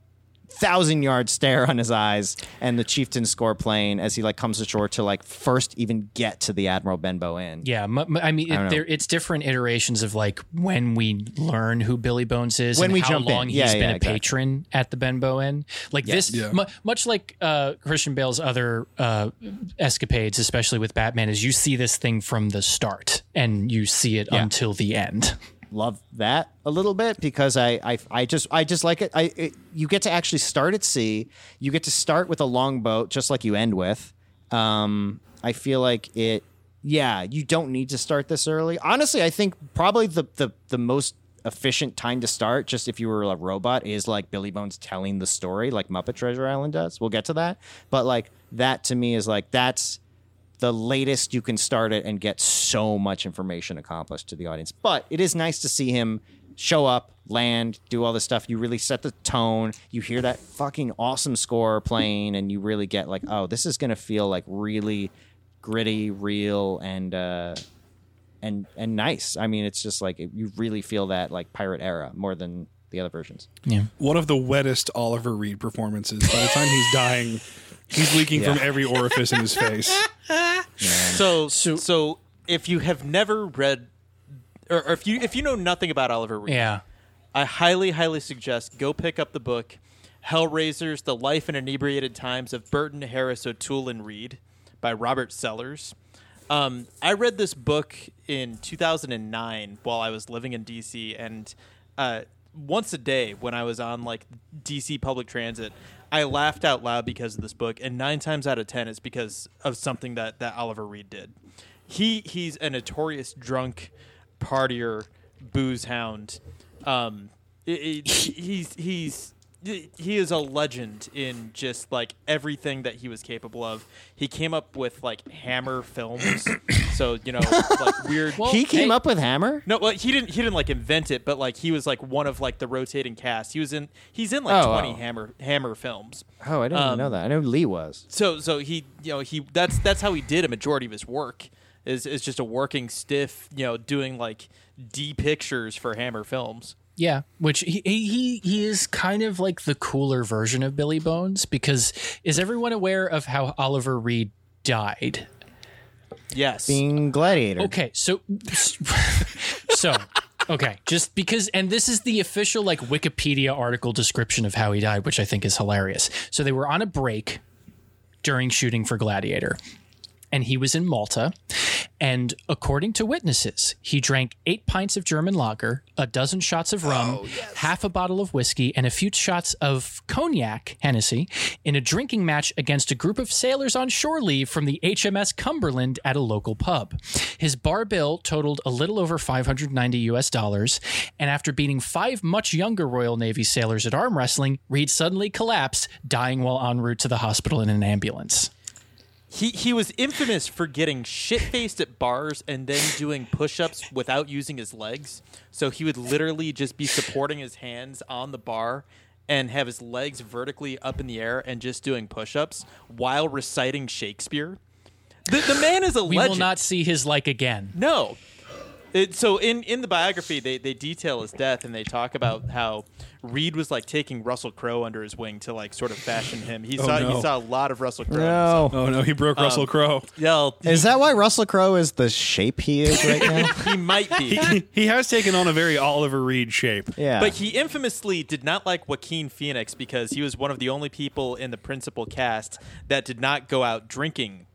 Speaker 2: thousand yard stare on his eyes and the chieftain score playing as he like comes ashore to like first even get to the admiral benbow inn
Speaker 3: Yeah, m- m- I mean,
Speaker 2: I
Speaker 3: it,
Speaker 2: know.
Speaker 3: there, it's different iterations of like when we learn who Billy Bones is,
Speaker 2: When
Speaker 3: and
Speaker 2: we
Speaker 3: how
Speaker 2: jump in.
Speaker 3: long
Speaker 2: Yeah,
Speaker 3: he's been
Speaker 2: yeah,
Speaker 3: a
Speaker 2: exactly.
Speaker 3: patron at the Benbow Inn. Like
Speaker 2: Yes.
Speaker 3: this,
Speaker 2: Yeah.
Speaker 3: mu- much like uh, Christian Bale's other uh, escapades, especially with Batman, is you see this thing from the start and you see it
Speaker 2: Yeah.
Speaker 3: until the end.
Speaker 2: Love that a little bit because I I, I just I just like it. I it, you get to actually start at sea. You get to start with a longboat, just like you end with. Um, I feel like it. Yeah, you don't need to start this early. Honestly, I think probably the the the most efficient time to start, just if you were a robot, is like Billy Bones telling the story, like Muppet Treasure Island does. We'll get to that, but like that to me is like that's the latest you can start it and get so much information accomplished to the audience. But it is nice to see him show up, land, do all this stuff. You really set the tone. You hear that fucking awesome score playing, and you really get like, oh, this is gonna feel like really gritty, real, and uh, and and nice. I mean, it's just like you really feel that like pirate era more than the other versions.
Speaker 3: Yeah.
Speaker 5: One of the wettest Oliver Reed performances. By the time he's dying, he's leaking from every orifice in his face.
Speaker 4: So, so if you have never read, or, or if you if you know nothing about Oliver Reed,
Speaker 3: Yeah.
Speaker 4: I highly, highly suggest go pick up the book Hellraisers: The Life and Inebriated Times of Burton, Harris, O'Toole, and Reed by Robert Sellers. Um, I read this book in 2009 while I was living in DC, and uh, once a day when I was on like DC public transit, I laughed out loud because of this book, and nine times out of ten it's because of something that that Oliver Reed did. He he's a notorious drunk partier, booze hound. Um, it- it- he's he's he is a legend in just like everything that he was capable of. He came up with like Hammer films, <coughs> so you know like weird.
Speaker 2: he came up with Hammer.
Speaker 4: No, well, he didn't. He didn't like invent it, but like he was like one of like the rotating cast. He was in. He's in like
Speaker 2: Oh,
Speaker 4: twenty
Speaker 2: wow.
Speaker 4: Hammer Hammer films.
Speaker 2: Oh, I didn't even
Speaker 4: Um,
Speaker 2: know that. I know Lee was.
Speaker 4: So so he you know he that's that's how he did a majority of his work is is just a working stiff you know doing like D pictures for Hammer films.
Speaker 3: Yeah, which he, he he is kind of like the cooler version of Billy Bones because is everyone aware of how Oliver Reed died?
Speaker 4: Yes.
Speaker 2: Being gladiator.
Speaker 3: Okay, so <laughs> so okay, just because and this is the official like Wikipedia article description of how he died, which I think is hilarious. So they were on a break during shooting for Gladiator. And he was in Malta. And according to witnesses, he drank eight pints of German lager, a dozen shots of rum, oh, half a bottle of whiskey, and a few shots of cognac, Hennessy, in a drinking match against a group of sailors on shore leave from the HMS Cumberland at a local pub. His bar bill totaled a little over 590 US dollars, and after beating five much younger Royal Navy sailors at arm wrestling, Reed suddenly collapsed, dying while en route to the hospital in an ambulance.
Speaker 4: He he was infamous for getting shit faced at bars and then doing push ups without using his legs. So he would literally just be supporting his hands on the bar and have his legs vertically up in the air and just doing push ups while reciting Shakespeare. The, the man is a
Speaker 3: We
Speaker 4: legend.
Speaker 3: We will not see his like again.
Speaker 4: No. It, so in, in the biography, they, they detail his death and they talk about how Reed was like taking Russell Crowe under his wing to like sort of fashion him. He <laughs>
Speaker 5: Oh,
Speaker 4: saw
Speaker 5: no.
Speaker 4: he saw a lot of Russell Crowe.
Speaker 2: No.
Speaker 5: Oh no, he broke
Speaker 4: Um,
Speaker 5: Russell Crowe.
Speaker 4: Yeah,
Speaker 2: Is that why Russell Crowe is the shape he is right <laughs> now?
Speaker 4: he might be.
Speaker 5: He, he has taken on a very Oliver Reed shape.
Speaker 2: Yeah.
Speaker 4: But he infamously did not like Joaquin Phoenix because he was one of the only people in the principal cast that did not go out drinking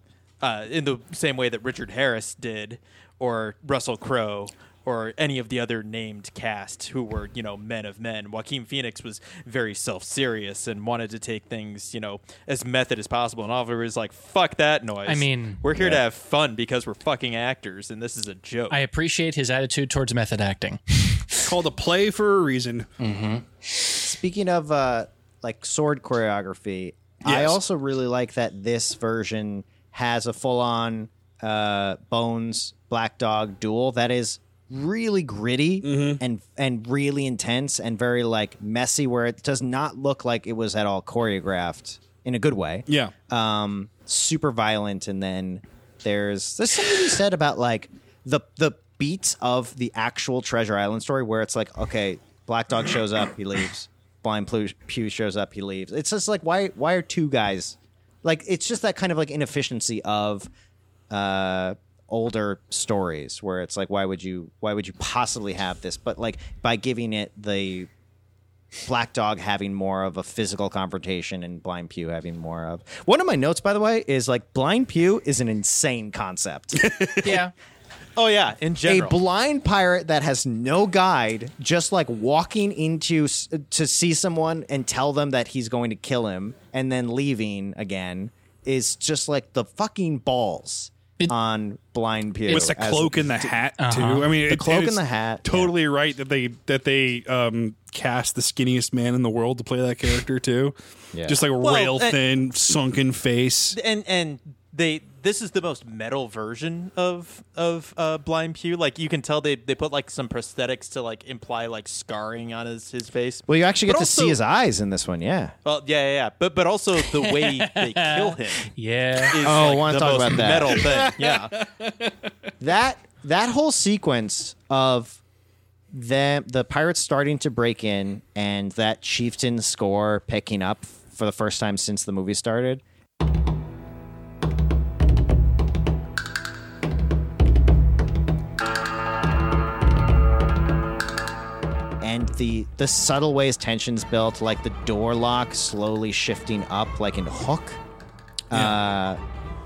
Speaker 4: uh, in the same way that Richard Harris did, or Russell Crowe, or any of the other named cast who were, you know, men of men. Joaquin Phoenix was very self serious and wanted to take things, you know, as method as possible. And Oliver was like, fuck that noise.
Speaker 3: I mean-
Speaker 4: we're here to have fun because we're fucking actors and this is a joke.
Speaker 3: I appreciate his attitude towards method acting.
Speaker 5: It's <laughs> called a play for a reason.
Speaker 3: Mm-hmm.
Speaker 2: Speaking of uh, like sword choreography, I also really like that this version has a full on uh, Bones Black Dog duel that is really gritty
Speaker 5: Mm-hmm.
Speaker 2: and and really intense and very like messy where it does not look like it was at all choreographed in a good way.
Speaker 5: Yeah.
Speaker 2: Um super violent and then there's there's something you said about like the the beats of the actual Treasure Island story where it's like okay, Black Dog shows up, he leaves. Blind Pew Pew shows up, he leaves. It's just like why why are two guys like it's just that kind of like inefficiency of uh older stories where it's like why would you why would you possibly have this but like by giving it the black dog having more of a physical confrontation and blind pew having more of one of my notes by the way is like blind pew is an insane concept <laughs>
Speaker 3: yeah.
Speaker 4: oh yeah, in general.
Speaker 2: a blind pirate that has no guide just like walking into to see someone and tell them that he's going to kill him and then leaving again is just like the fucking balls on blind pew
Speaker 5: With the
Speaker 2: as-
Speaker 5: cloak and the hat too.
Speaker 2: Uh-huh.
Speaker 5: I mean,
Speaker 2: The
Speaker 5: it-
Speaker 2: cloak
Speaker 5: it's
Speaker 2: and the hat,
Speaker 5: Totally right that they that they um, cast the skinniest man in the world to play that character too.
Speaker 2: Yeah.
Speaker 5: Just like a
Speaker 4: Well,
Speaker 5: rail
Speaker 4: and-
Speaker 5: thin, sunken face.
Speaker 4: and and they this is the most metal version of of uh, Blind Pew. Like you can tell they they put like some prosthetics to like imply like scarring on his his face.
Speaker 2: well you actually get
Speaker 4: But
Speaker 2: to
Speaker 4: also-
Speaker 2: see his eyes in this one yeah
Speaker 4: Well, yeah, yeah, yeah. But but also the way <laughs> they kill him.
Speaker 3: Yeah.
Speaker 4: Is
Speaker 2: Oh, I
Speaker 4: like
Speaker 2: wanna talk
Speaker 4: most
Speaker 2: about that.
Speaker 4: metal thing. <laughs> Yeah.
Speaker 2: that that whole sequence of them the pirates starting to break in and that chieftain score picking up for the first time since the movie started the the subtle ways tensions built like the door lock slowly shifting up like in hook uh,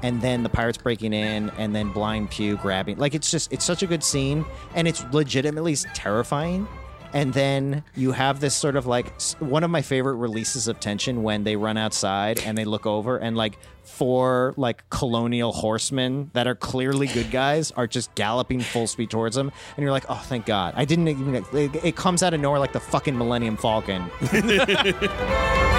Speaker 2: and then the pirates breaking in, and then Blind Pew grabbing. Like it's just it's such a good scene, and it's legitimately terrifying. And then you have this sort of like one of my favorite releases of tension when they run outside and they look over and like four like colonial horsemen that are clearly good guys are just galloping full speed towards them, and you're like, oh, thank God! I didn't even. It, it comes out of nowhere like the fucking Millennium Falcon. <laughs>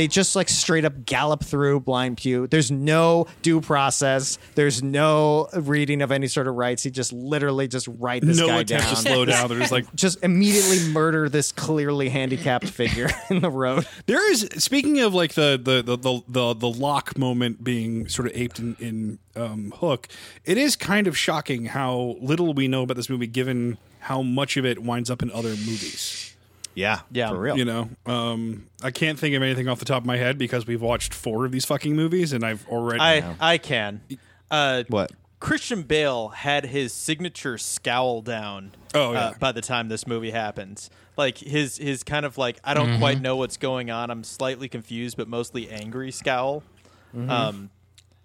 Speaker 2: They just like straight up gallop through Blind Pew. There's no due process. There's no reading of any sort of rights. He just literally just write this
Speaker 5: No
Speaker 2: guy
Speaker 5: attempt
Speaker 2: down.
Speaker 5: to slow down. They're just like <laughs>
Speaker 2: just immediately murder this clearly handicapped figure <laughs> in the road.
Speaker 5: There is speaking of like the the the the, the, the lock moment being sort of aped in, in um, Hook. It is kind of shocking how little we know about this movie, given how much of it winds up in other movies.
Speaker 2: Yeah,
Speaker 4: yeah,
Speaker 2: for real.
Speaker 5: You know, um, I can't think of anything off the top of my head because we've watched four of these fucking movies, and I've already.
Speaker 4: I I can. Uh,
Speaker 2: what?
Speaker 4: Christian Bale had his signature scowl down.
Speaker 5: Oh, yeah.
Speaker 4: uh, by the time this movie happens, like his his kind of like I don't
Speaker 5: Mhm.
Speaker 4: quite know what's going on. I'm slightly confused, but mostly angry scowl.
Speaker 5: Mhm.
Speaker 4: Um,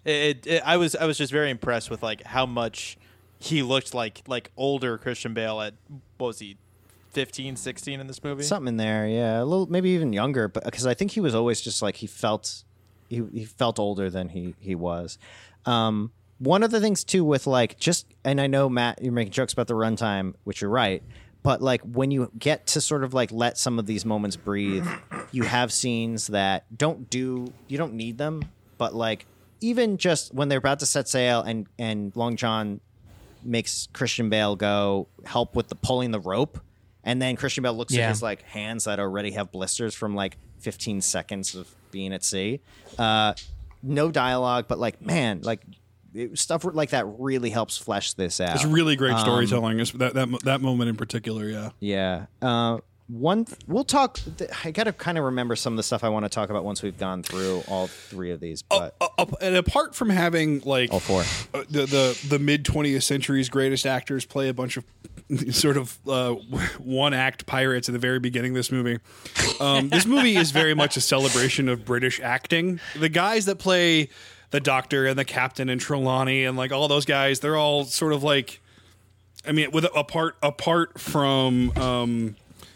Speaker 4: it, it I was I was just very impressed with like how much he looked like like older Christian Bale at what was he 15, 16 in this movie?
Speaker 2: Something in there, yeah, a little, maybe even younger, but because I think he was always just like he felt, he, he felt older than he he was. Um, one of the things too with like just, and I know Matt, you're making jokes about the runtime, which you're right, but like when you get to sort of like let some of these moments breathe, you have scenes that don't do, you don't need them, but like even just when they're about to set sail and and Long John makes Christian Bale go help with the pulling the rope. And then Christian Bale looks
Speaker 3: Yeah.
Speaker 2: at his like hands that already have blisters from like 15 seconds of being at sea. Uh, no dialogue, but like man, like it, stuff like that really helps flesh this out.
Speaker 5: it's really great
Speaker 2: Um,
Speaker 5: storytelling. It's that that that moment in particular, yeah.
Speaker 2: yeah. Uh, one, we'll talk. th- I got to kind of remember some of the stuff I want to talk about once we've gone through all three of these. But
Speaker 5: Up- and apart from having like
Speaker 2: all four,
Speaker 5: uh, the the the mid 20th century's greatest actors play a bunch of <laughs> sort of uh, <laughs> one act pirates at the very beginning of this movie. Um, this movie is very much a celebration of British acting. The guys that play the doctor and the captain and Trelawney and like all those guys, they're all sort of like, I mean, with apart apart from um,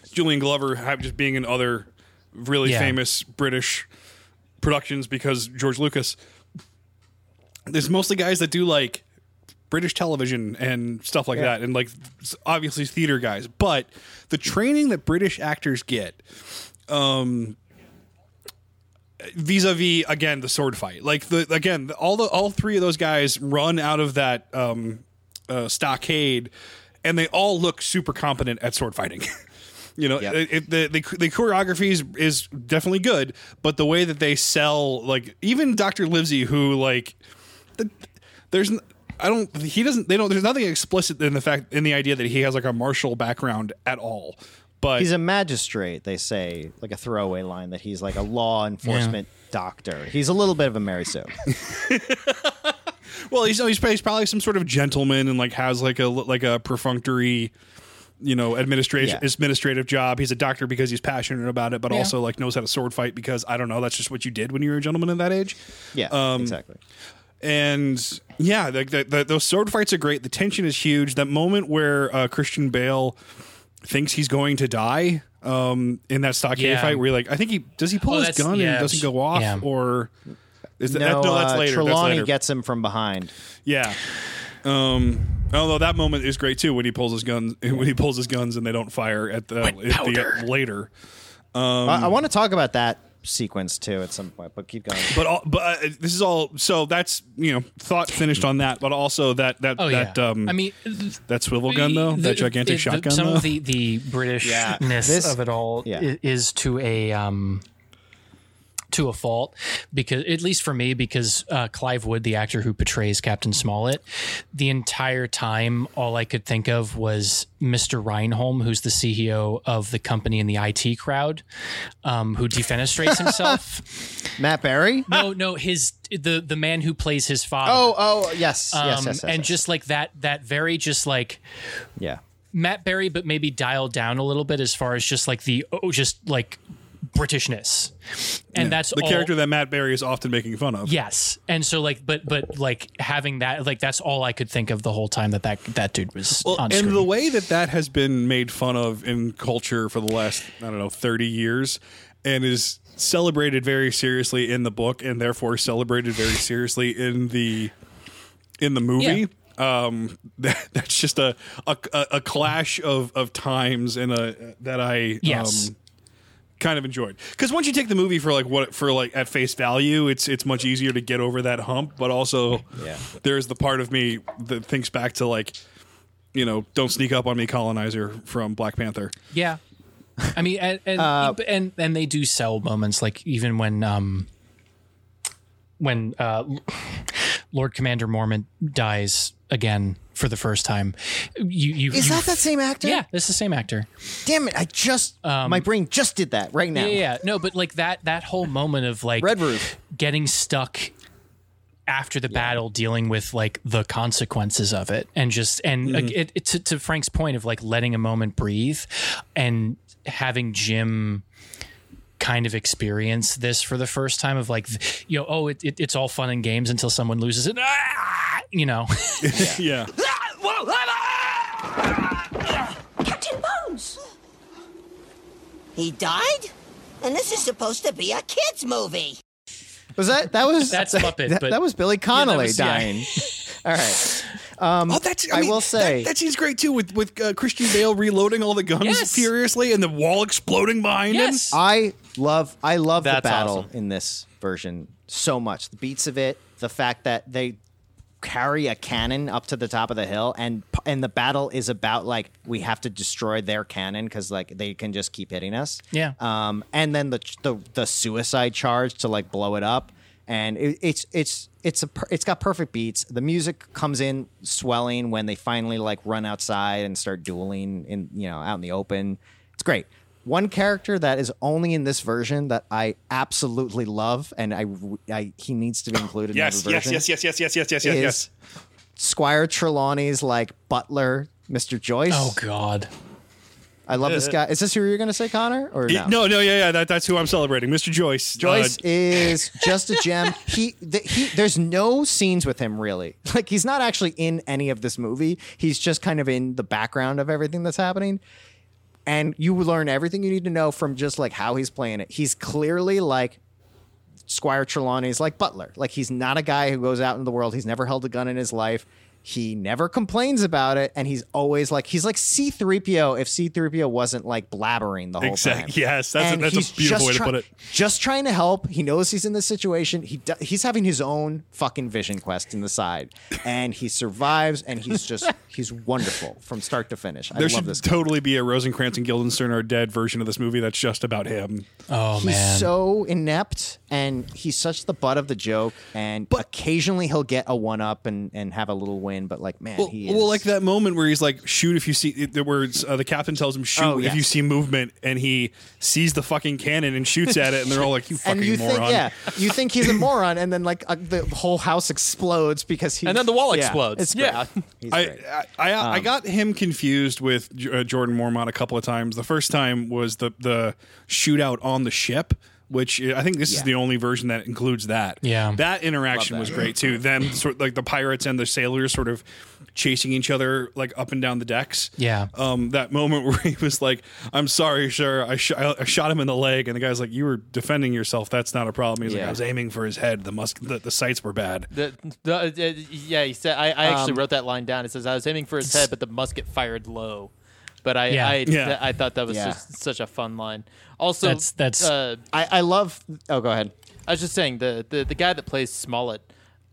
Speaker 5: Julian Glover have just being in other really
Speaker 3: Yeah.
Speaker 5: famous British productions because George Lucas. There's mostly guys that do like British television and stuff like
Speaker 2: Yeah.
Speaker 5: that, and like obviously theater guys. But the training that British actors get, um, vis-a-vis again the sword fight, like the again all the all three of those guys run out of that um, uh, stockade, and they all look super competent at sword fighting. <laughs> You know,
Speaker 2: Yep.
Speaker 5: it, the, the the choreography is, is definitely good, but the way that they sell, like even Doctor Livesey, who like, the, there's I don't he doesn't they don't there's nothing explicit in the fact in the idea that he has like a martial background at all, but
Speaker 2: he's a magistrate. They say like a throwaway line that he's like a law enforcement doctor. He's a little bit of a Mary Sue. <laughs>
Speaker 5: well he's he's, he's probably some sort of gentleman and like has like a like a perfunctory you know administration
Speaker 2: Yeah.
Speaker 5: administrative job he's a doctor because he's passionate about it but
Speaker 2: Yeah.
Speaker 5: also like knows how to sword fight because i don't know that's just what you did when you were a gentleman at that age
Speaker 2: Yeah,
Speaker 5: Um,
Speaker 2: exactly.
Speaker 5: and yeah, like the, the, those sword fights are great. The tension is huge. That moment where uh, Christian Bale thinks he's going to die um, in that stockade
Speaker 3: Yeah.
Speaker 5: fight, where you're like, I think he does he pull
Speaker 3: Oh,
Speaker 5: his
Speaker 3: that's-
Speaker 5: gun and it doesn't go off,
Speaker 3: yeah.
Speaker 5: or is that
Speaker 2: no,
Speaker 5: that, no? That's
Speaker 2: uh,
Speaker 5: later. that's
Speaker 2: Trelawney
Speaker 5: later.
Speaker 2: gets him from behind.
Speaker 5: yeah. Um, although that moment is great too when he pulls his guns <laughs> when he pulls his guns and they don't fire at the, at the later. Um,
Speaker 2: I, I want to talk about that sequence too at some point, but keep going.
Speaker 5: But all, but uh, this is all. So that's you know thought finished on that. But also that that
Speaker 3: Oh,
Speaker 5: that
Speaker 3: yeah.
Speaker 5: um.
Speaker 3: I mean,
Speaker 5: that swivel gun though,
Speaker 3: The-
Speaker 5: that gigantic
Speaker 3: the-
Speaker 5: shotgun.
Speaker 3: Some
Speaker 5: though?
Speaker 3: of the the Britishness
Speaker 2: This-
Speaker 3: of it all
Speaker 2: yeah.
Speaker 3: i- is to a um to a fault because at least for me because uh, Clive Wood the actor who portrays Captain Smollett the entire time all I could think of was Mr. Reynholm who's the CEO of the company in the IT crowd um, who defenestrates himself <laughs>
Speaker 2: Matt Berry
Speaker 3: no no his the the man who plays his father
Speaker 2: Oh, oh, yes, yes,
Speaker 3: Um,
Speaker 2: yes, yes,
Speaker 3: and
Speaker 2: yes.
Speaker 3: just like that that very just like
Speaker 2: yeah.
Speaker 3: Matt Berry, but maybe dialed down a little bit as far as just like the oh, just like Britishness, and
Speaker 5: Yeah.
Speaker 3: that's
Speaker 5: the
Speaker 3: all,
Speaker 5: character that Matt Berry is often making fun of.
Speaker 3: Yes, and so like, but but like having that, like that's all I could think of the whole time that that that dude was
Speaker 5: Well,
Speaker 3: on
Speaker 5: and
Speaker 3: screen.
Speaker 5: the way that that has been made fun of in culture for the last I don't know thirty years, and is celebrated very seriously in the book, and therefore celebrated very seriously in the in the movie. Um, <laughs> that, that's just a, a a clash of of times and a that I
Speaker 3: Yes.
Speaker 5: um, kind of enjoyed because once you take the movie for like what for like at face value, it's it's much easier to get over that hump. But also,
Speaker 2: Yeah.
Speaker 5: there's the part of me that thinks back to like, you know, don't sneak up on me, colonizer from Black Panther.
Speaker 3: Yeah. I mean, and and,
Speaker 2: Uh,
Speaker 3: and and they do sell moments like even when um when uh <laughs> Lord Commander Mormont dies again for the first time. You you
Speaker 2: Is
Speaker 3: you-
Speaker 2: that that same actor?
Speaker 3: Yeah, it's the same actor.
Speaker 2: Damn it! I just my brain just did that right now.
Speaker 3: Yeah, yeah, yeah. No, but like that that whole moment of like
Speaker 2: Redruth.
Speaker 3: getting stuck after the battle dealing with like the consequences of it and just and like, it, it to, to Frank's point of like letting a moment breathe and having Jim kind of experience this for the first time of like you know oh it, it, it's all fun and games until someone loses it ah! You know <laughs>
Speaker 5: yeah.
Speaker 11: Captain Bones! He died? And this is supposed to be a kid's movie.
Speaker 2: Was that that was
Speaker 3: That's
Speaker 2: that,
Speaker 3: Muppet,
Speaker 2: That,
Speaker 3: but-
Speaker 2: that was Billy Connolly
Speaker 3: was- yeah.
Speaker 2: dying. <laughs> All right. Um,
Speaker 5: Oh, that's.
Speaker 2: I
Speaker 5: I, mean,
Speaker 2: will say-
Speaker 5: that, that seems great too. With with uh, Christian Bale reloading all the guns
Speaker 3: Yes.
Speaker 5: furiously and the wall exploding behind
Speaker 3: yes
Speaker 2: I love I love the battle
Speaker 4: awesome.
Speaker 2: in this version so much. The beats of it, the fact that they carry a cannon up to the top of the hill and and the battle is about like we have to destroy their cannon cuz like they can just keep hitting us.
Speaker 3: Yeah.
Speaker 2: Um and then the the the suicide charge to like blow it up and it, it's it's it's a per- it's got perfect beats. The music comes in swelling when they finally like run outside and start dueling in you know out in the open. It's great. One character that is only in this version that I absolutely love, and I, I he needs to be included
Speaker 5: Yes,
Speaker 2: in every
Speaker 5: yes,
Speaker 2: version.
Speaker 5: yes, yes, yes, yes, yes, yes, yes,
Speaker 2: is
Speaker 5: yes.
Speaker 2: Squire Trelawney's like butler, Mr. Joyce.
Speaker 3: oh god
Speaker 2: I love this guy. Is this who you're going to say, Connor? Or
Speaker 5: Uh, No, no, yeah, yeah. That, that's who I'm celebrating, Mr. Joyce.
Speaker 2: Joyce
Speaker 5: Uh,
Speaker 2: is just a gem. He, the, he, there's no scenes with him really. <laughs> Like he's not actually in any of this movie. He's just kind of in the background of everything that's happening. And you learn everything you need to know from just like how he's playing it. He's clearly like Squire Trelawney's like Butler. Like he's not a guy who goes out in the world. He's never held a gun in his life. He never complains about it, and he's always like he's like C-3PO if C-3PO wasn't like blabbering the whole
Speaker 5: Exact-
Speaker 2: time.
Speaker 5: yes, that's a-
Speaker 2: And
Speaker 5: that's a beautiful
Speaker 2: just
Speaker 5: way to
Speaker 2: try-
Speaker 5: put it.
Speaker 2: Just trying to help. He knows he's in this situation. He do- he's having his own fucking vision quest in the side, and he survives. And he's just <laughs> he's wonderful from start to finish. I
Speaker 5: there
Speaker 2: love
Speaker 5: should
Speaker 2: this.
Speaker 5: totally be a Rosencrantz and Guildenstern are dead version of this movie that's just about him.
Speaker 3: oh man.
Speaker 2: he's
Speaker 3: man
Speaker 2: so inept and he's such the butt of the joke and but, occasionally he'll get a one up and, and have a little win but like man
Speaker 5: Well,
Speaker 2: he is
Speaker 5: well, like that moment where he's like, "Shoot if you see," the words." uh, the captain tells him, "Shoot
Speaker 2: Oh,
Speaker 5: if you see movement," and he sees the fucking cannon and shoots at it, and they're all like, "You <laughs> fucking
Speaker 2: and you
Speaker 5: moron!"
Speaker 2: think yeah you think he's a moron and then like uh, the whole house explodes because he
Speaker 4: And then the wall
Speaker 2: yeah,
Speaker 4: explodes.
Speaker 2: it's great.
Speaker 4: Yeah. <laughs>
Speaker 2: He's
Speaker 5: I,
Speaker 2: great.
Speaker 5: I, I, I got him confused with J- uh, Jordan Mormont a couple of times. The first time was the the shootout on the ship, which I think this is the only version that includes that.
Speaker 3: Yeah.
Speaker 5: that interaction was great too. <laughs> Then sort like the pirates and the sailors sort of chasing each other like up and down the decks.
Speaker 3: Yeah.
Speaker 5: um, that moment <laughs> where he was like, "I'm sorry, sir, I, sh- I shot him in the leg," and the guy's like, "You were defending yourself. That's not a problem." He's like, "I was aiming for his head. The musk, the, the sights were bad."
Speaker 4: The, the, uh, yeah, he said. I, I actually
Speaker 2: Um,
Speaker 4: wrote that line down. It says I was aiming for his head, but the musket fired low. But I,
Speaker 3: Yeah.
Speaker 4: I,
Speaker 5: Yeah.
Speaker 4: th- I thought that was
Speaker 2: Yeah.
Speaker 4: just such a fun line. Also,
Speaker 3: That's- that's-
Speaker 4: Uh,
Speaker 2: I, I love oh go ahead
Speaker 4: I was just saying the the, the guy that plays Smollett.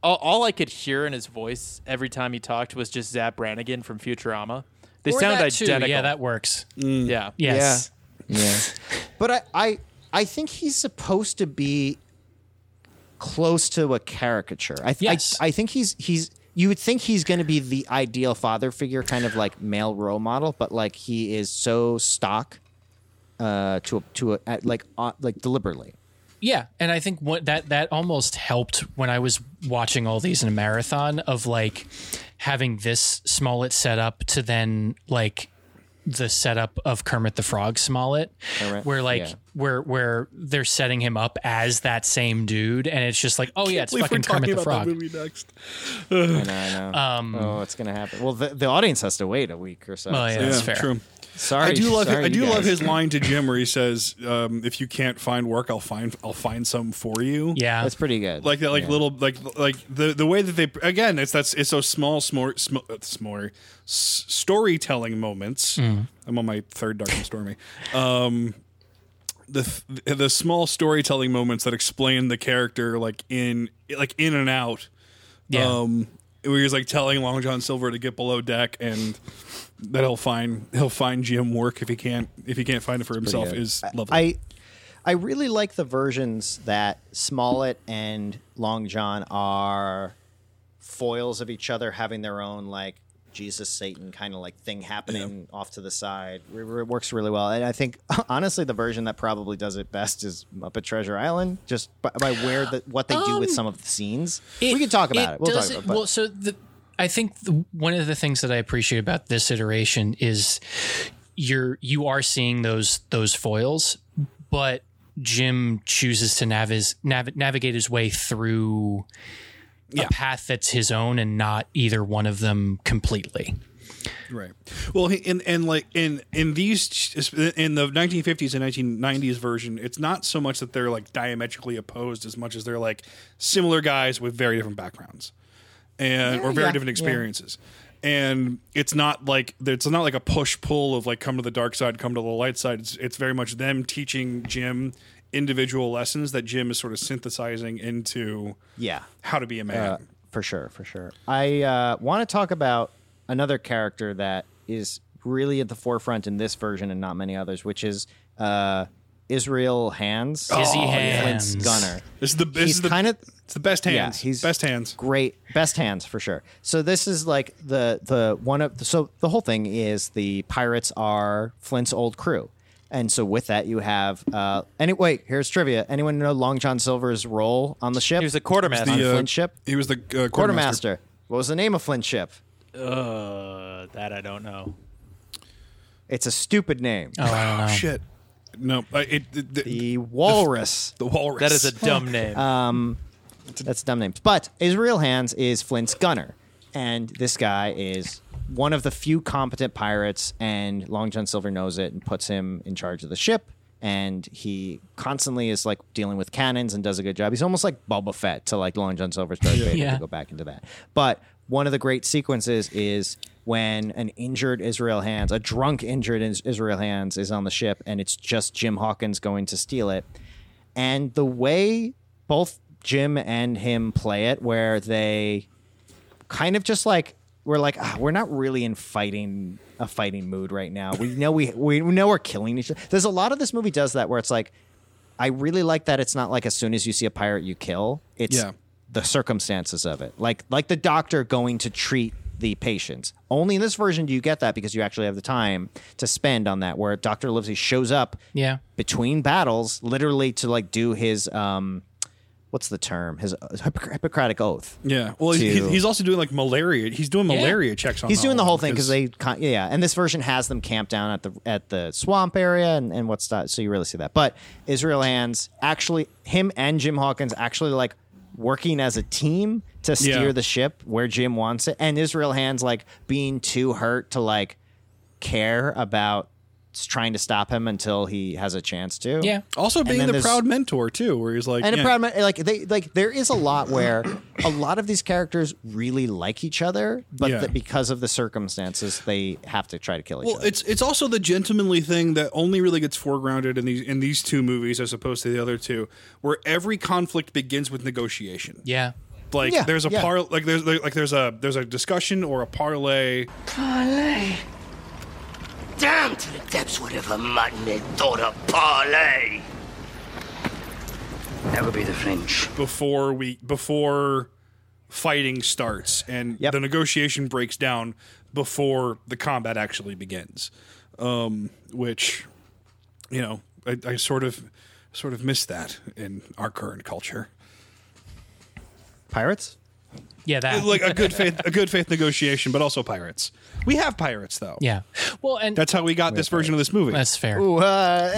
Speaker 4: All, all I could hear in his voice every time he talked was just Zapp Brannigan from Futurama. They
Speaker 3: Or
Speaker 4: sound
Speaker 3: that too.
Speaker 4: identical.
Speaker 3: yeah that works
Speaker 4: Yeah.
Speaker 3: yes
Speaker 2: yeah but I, I I think he's supposed to be close to a caricature I, th-
Speaker 3: Yes.
Speaker 2: I I think he's he's you would think he's going to be the ideal father figure kind of like male role model but like he is so stock uh to a, to a at, like uh, like deliberately.
Speaker 3: Yeah, and I think what that that almost helped when I was watching all these in a marathon of like having this Smollett set up to then like the setup of Kermit the Frog Smollett,
Speaker 2: Kermit,
Speaker 3: where like
Speaker 2: yeah.
Speaker 3: where where they're setting him up as that same dude, and it's just like, oh yeah, it's
Speaker 5: believe
Speaker 3: fucking
Speaker 5: we're talking
Speaker 3: Kermit the
Speaker 5: about
Speaker 3: Frog.
Speaker 5: that movie next.
Speaker 2: I know, I know.
Speaker 3: Um,
Speaker 2: oh, it's gonna happen. Well, the, the audience has to wait a week or so.
Speaker 3: Well, yeah, that's fair.
Speaker 5: true.
Speaker 2: Sorry,
Speaker 5: I do love.
Speaker 2: sorry,
Speaker 5: I do love his line to Jim where he says, um, "If you can't find work, I'll find. I'll find some for you."
Speaker 3: Yeah,
Speaker 2: That's pretty good.
Speaker 5: like that. Like
Speaker 2: Yeah.
Speaker 5: little. Like like the the way that they again. It's that's it's those small small small, small s- storytelling moments.
Speaker 3: Mm.
Speaker 5: I'm on my third dark and stormy. Um, the th- the small storytelling moments that explain the character like in like in and out.
Speaker 3: Yeah.
Speaker 5: Um, where he's like telling Long John Silver to get below deck and that he'll find he'll find Jim work if he can't if he can't find it for himself is lovely.
Speaker 2: I I really like the versions that Smollett and Long John are foils of each other, having their own like Jesus Satan kind of like thing happening off to the side. It, it works really well, and I think <laughs> honestly the version that probably does it best is Muppet Treasure Island, just by, by where the what they do with
Speaker 3: Um,
Speaker 2: some of the scenes. we can talk about it. We'll talk about
Speaker 3: it-
Speaker 2: it.
Speaker 3: well, so the, I think the, one of the things that I appreciate about this iteration is you're you are seeing those those foils, but Jim chooses to navis, nav, navigate his way through a path that's his own and not either one of them completely.
Speaker 5: Right. Well, he- in and like in in these in the 1950s and 1990s version, it's not so much that they're like diametrically opposed as much as they're like similar guys with very different backgrounds and or very
Speaker 2: yeah,
Speaker 5: different
Speaker 2: yeah.
Speaker 5: experiences. And it's not like it's not like a push pull of like come to the dark side, come to the light side. It's it's very much them teaching Jim individual lessons that Jim is sort of synthesizing into
Speaker 2: yeah
Speaker 5: how to be a man.
Speaker 2: Uh, for sure, for sure. I uh, want to talk about another character that is really at the forefront in this version and not many others, which is uh, Israel Hands.
Speaker 3: Izzy
Speaker 2: Flint's
Speaker 3: Hands.
Speaker 2: Gunner.
Speaker 5: This is the this
Speaker 2: he's
Speaker 5: is the
Speaker 2: kind of
Speaker 5: it's the best hands.
Speaker 2: Yeah, he's
Speaker 5: best hands.
Speaker 2: Great, best hands for sure. So this is like the the one of so the whole thing is the pirates are Flint's old crew, and so with that you have uh any wait here's trivia. Anyone know Long John Silver's role on the ship?
Speaker 4: He was the quartermaster.
Speaker 2: on
Speaker 5: The, uh,
Speaker 2: Flint's ship.
Speaker 5: He was the uh, quartermaster.
Speaker 2: Quartermaster. What was the name of Flint's ship?
Speaker 4: Uh, that I don't know.
Speaker 2: It's a stupid name.
Speaker 3: Oh, I.
Speaker 5: Shit. No, I- it, it, the,
Speaker 2: The Walrus.
Speaker 5: the walrus.
Speaker 4: That is a dumb name.
Speaker 2: Um, that's a dumb names. But Israel Hands is Flint's gunner, and this guy is one of the few competent pirates. And Long John Silver knows it and puts him in charge of the ship. And he constantly is like dealing with cannons and does a good job. He's almost like Boba Fett to like Long John Silver's Darth Vader
Speaker 3: Yeah.
Speaker 2: to go back into that. But one of the great sequences is when an injured Israel Hands, a drunk injured Israel Hands, is on the ship, and it's just Jim Hawkins going to steal it. And the way both Jim and him play it, where they kind of just like we're like ah, we're not really in fighting a fighting mood right now. We know we we know we're killing each other. There's a lot of this movie does that where it's like I really like that it's not like as soon as you see a pirate you kill. It's
Speaker 5: Yeah.
Speaker 2: the circumstances of it. Like like the doctor going to treat the patients. Only in this version do you get that because you actually have the time to spend on that where Dr. Livesey shows up
Speaker 3: Yeah.
Speaker 2: between battles literally to like do his um what's the term? His uh, Hippocratic oath.
Speaker 5: Yeah. Well, he's,
Speaker 2: to-
Speaker 5: he's also doing like malaria. He's doing
Speaker 3: Yeah.
Speaker 5: malaria checks on.
Speaker 2: He's doing the whole thing because they, yeah. And this version has them camped down at the at the swamp area and, and what's that. So you really see that. But Israel Hands actually, him and Jim Hawkins actually like working as a team to steer
Speaker 5: Yeah.
Speaker 2: the ship where Jim wants it, and Israel Hands like being too hurt to like care about s- trying to stop him until he has a chance to.
Speaker 3: Yeah.
Speaker 5: Also being the proud mentor too, where he's like,
Speaker 2: and
Speaker 5: yeah.
Speaker 2: a proud man, like they like there is a lot where a lot of these characters really like each other, but
Speaker 5: Yeah.
Speaker 2: that because of the circumstances, they have to try to kill each other.
Speaker 5: Well,
Speaker 2: other.
Speaker 5: it's it's also the gentlemanly thing that only really gets foregrounded in these in these two movies as opposed to the other two, where every conflict begins with negotiation.
Speaker 3: Yeah.
Speaker 5: Like
Speaker 2: Yeah,
Speaker 5: there's a
Speaker 2: yeah.
Speaker 5: par like there's like there's a there's a discussion or a parlay.
Speaker 11: Parlay. Down to the depths, whatever mutton they thought of parlay.
Speaker 14: That would be the French.
Speaker 5: before we before fighting starts and
Speaker 2: Yep.
Speaker 5: the negotiation breaks down before the combat actually begins um, which you know I, I sort of sort of miss that in our current culture
Speaker 2: Pirates.
Speaker 3: Yeah. That.
Speaker 5: like a good faith a good faith negotiation but also pirates we have pirates though
Speaker 3: yeah. Well, and
Speaker 5: that's how we got this version of this movie
Speaker 3: that's fair.
Speaker 2: Ooh, uh,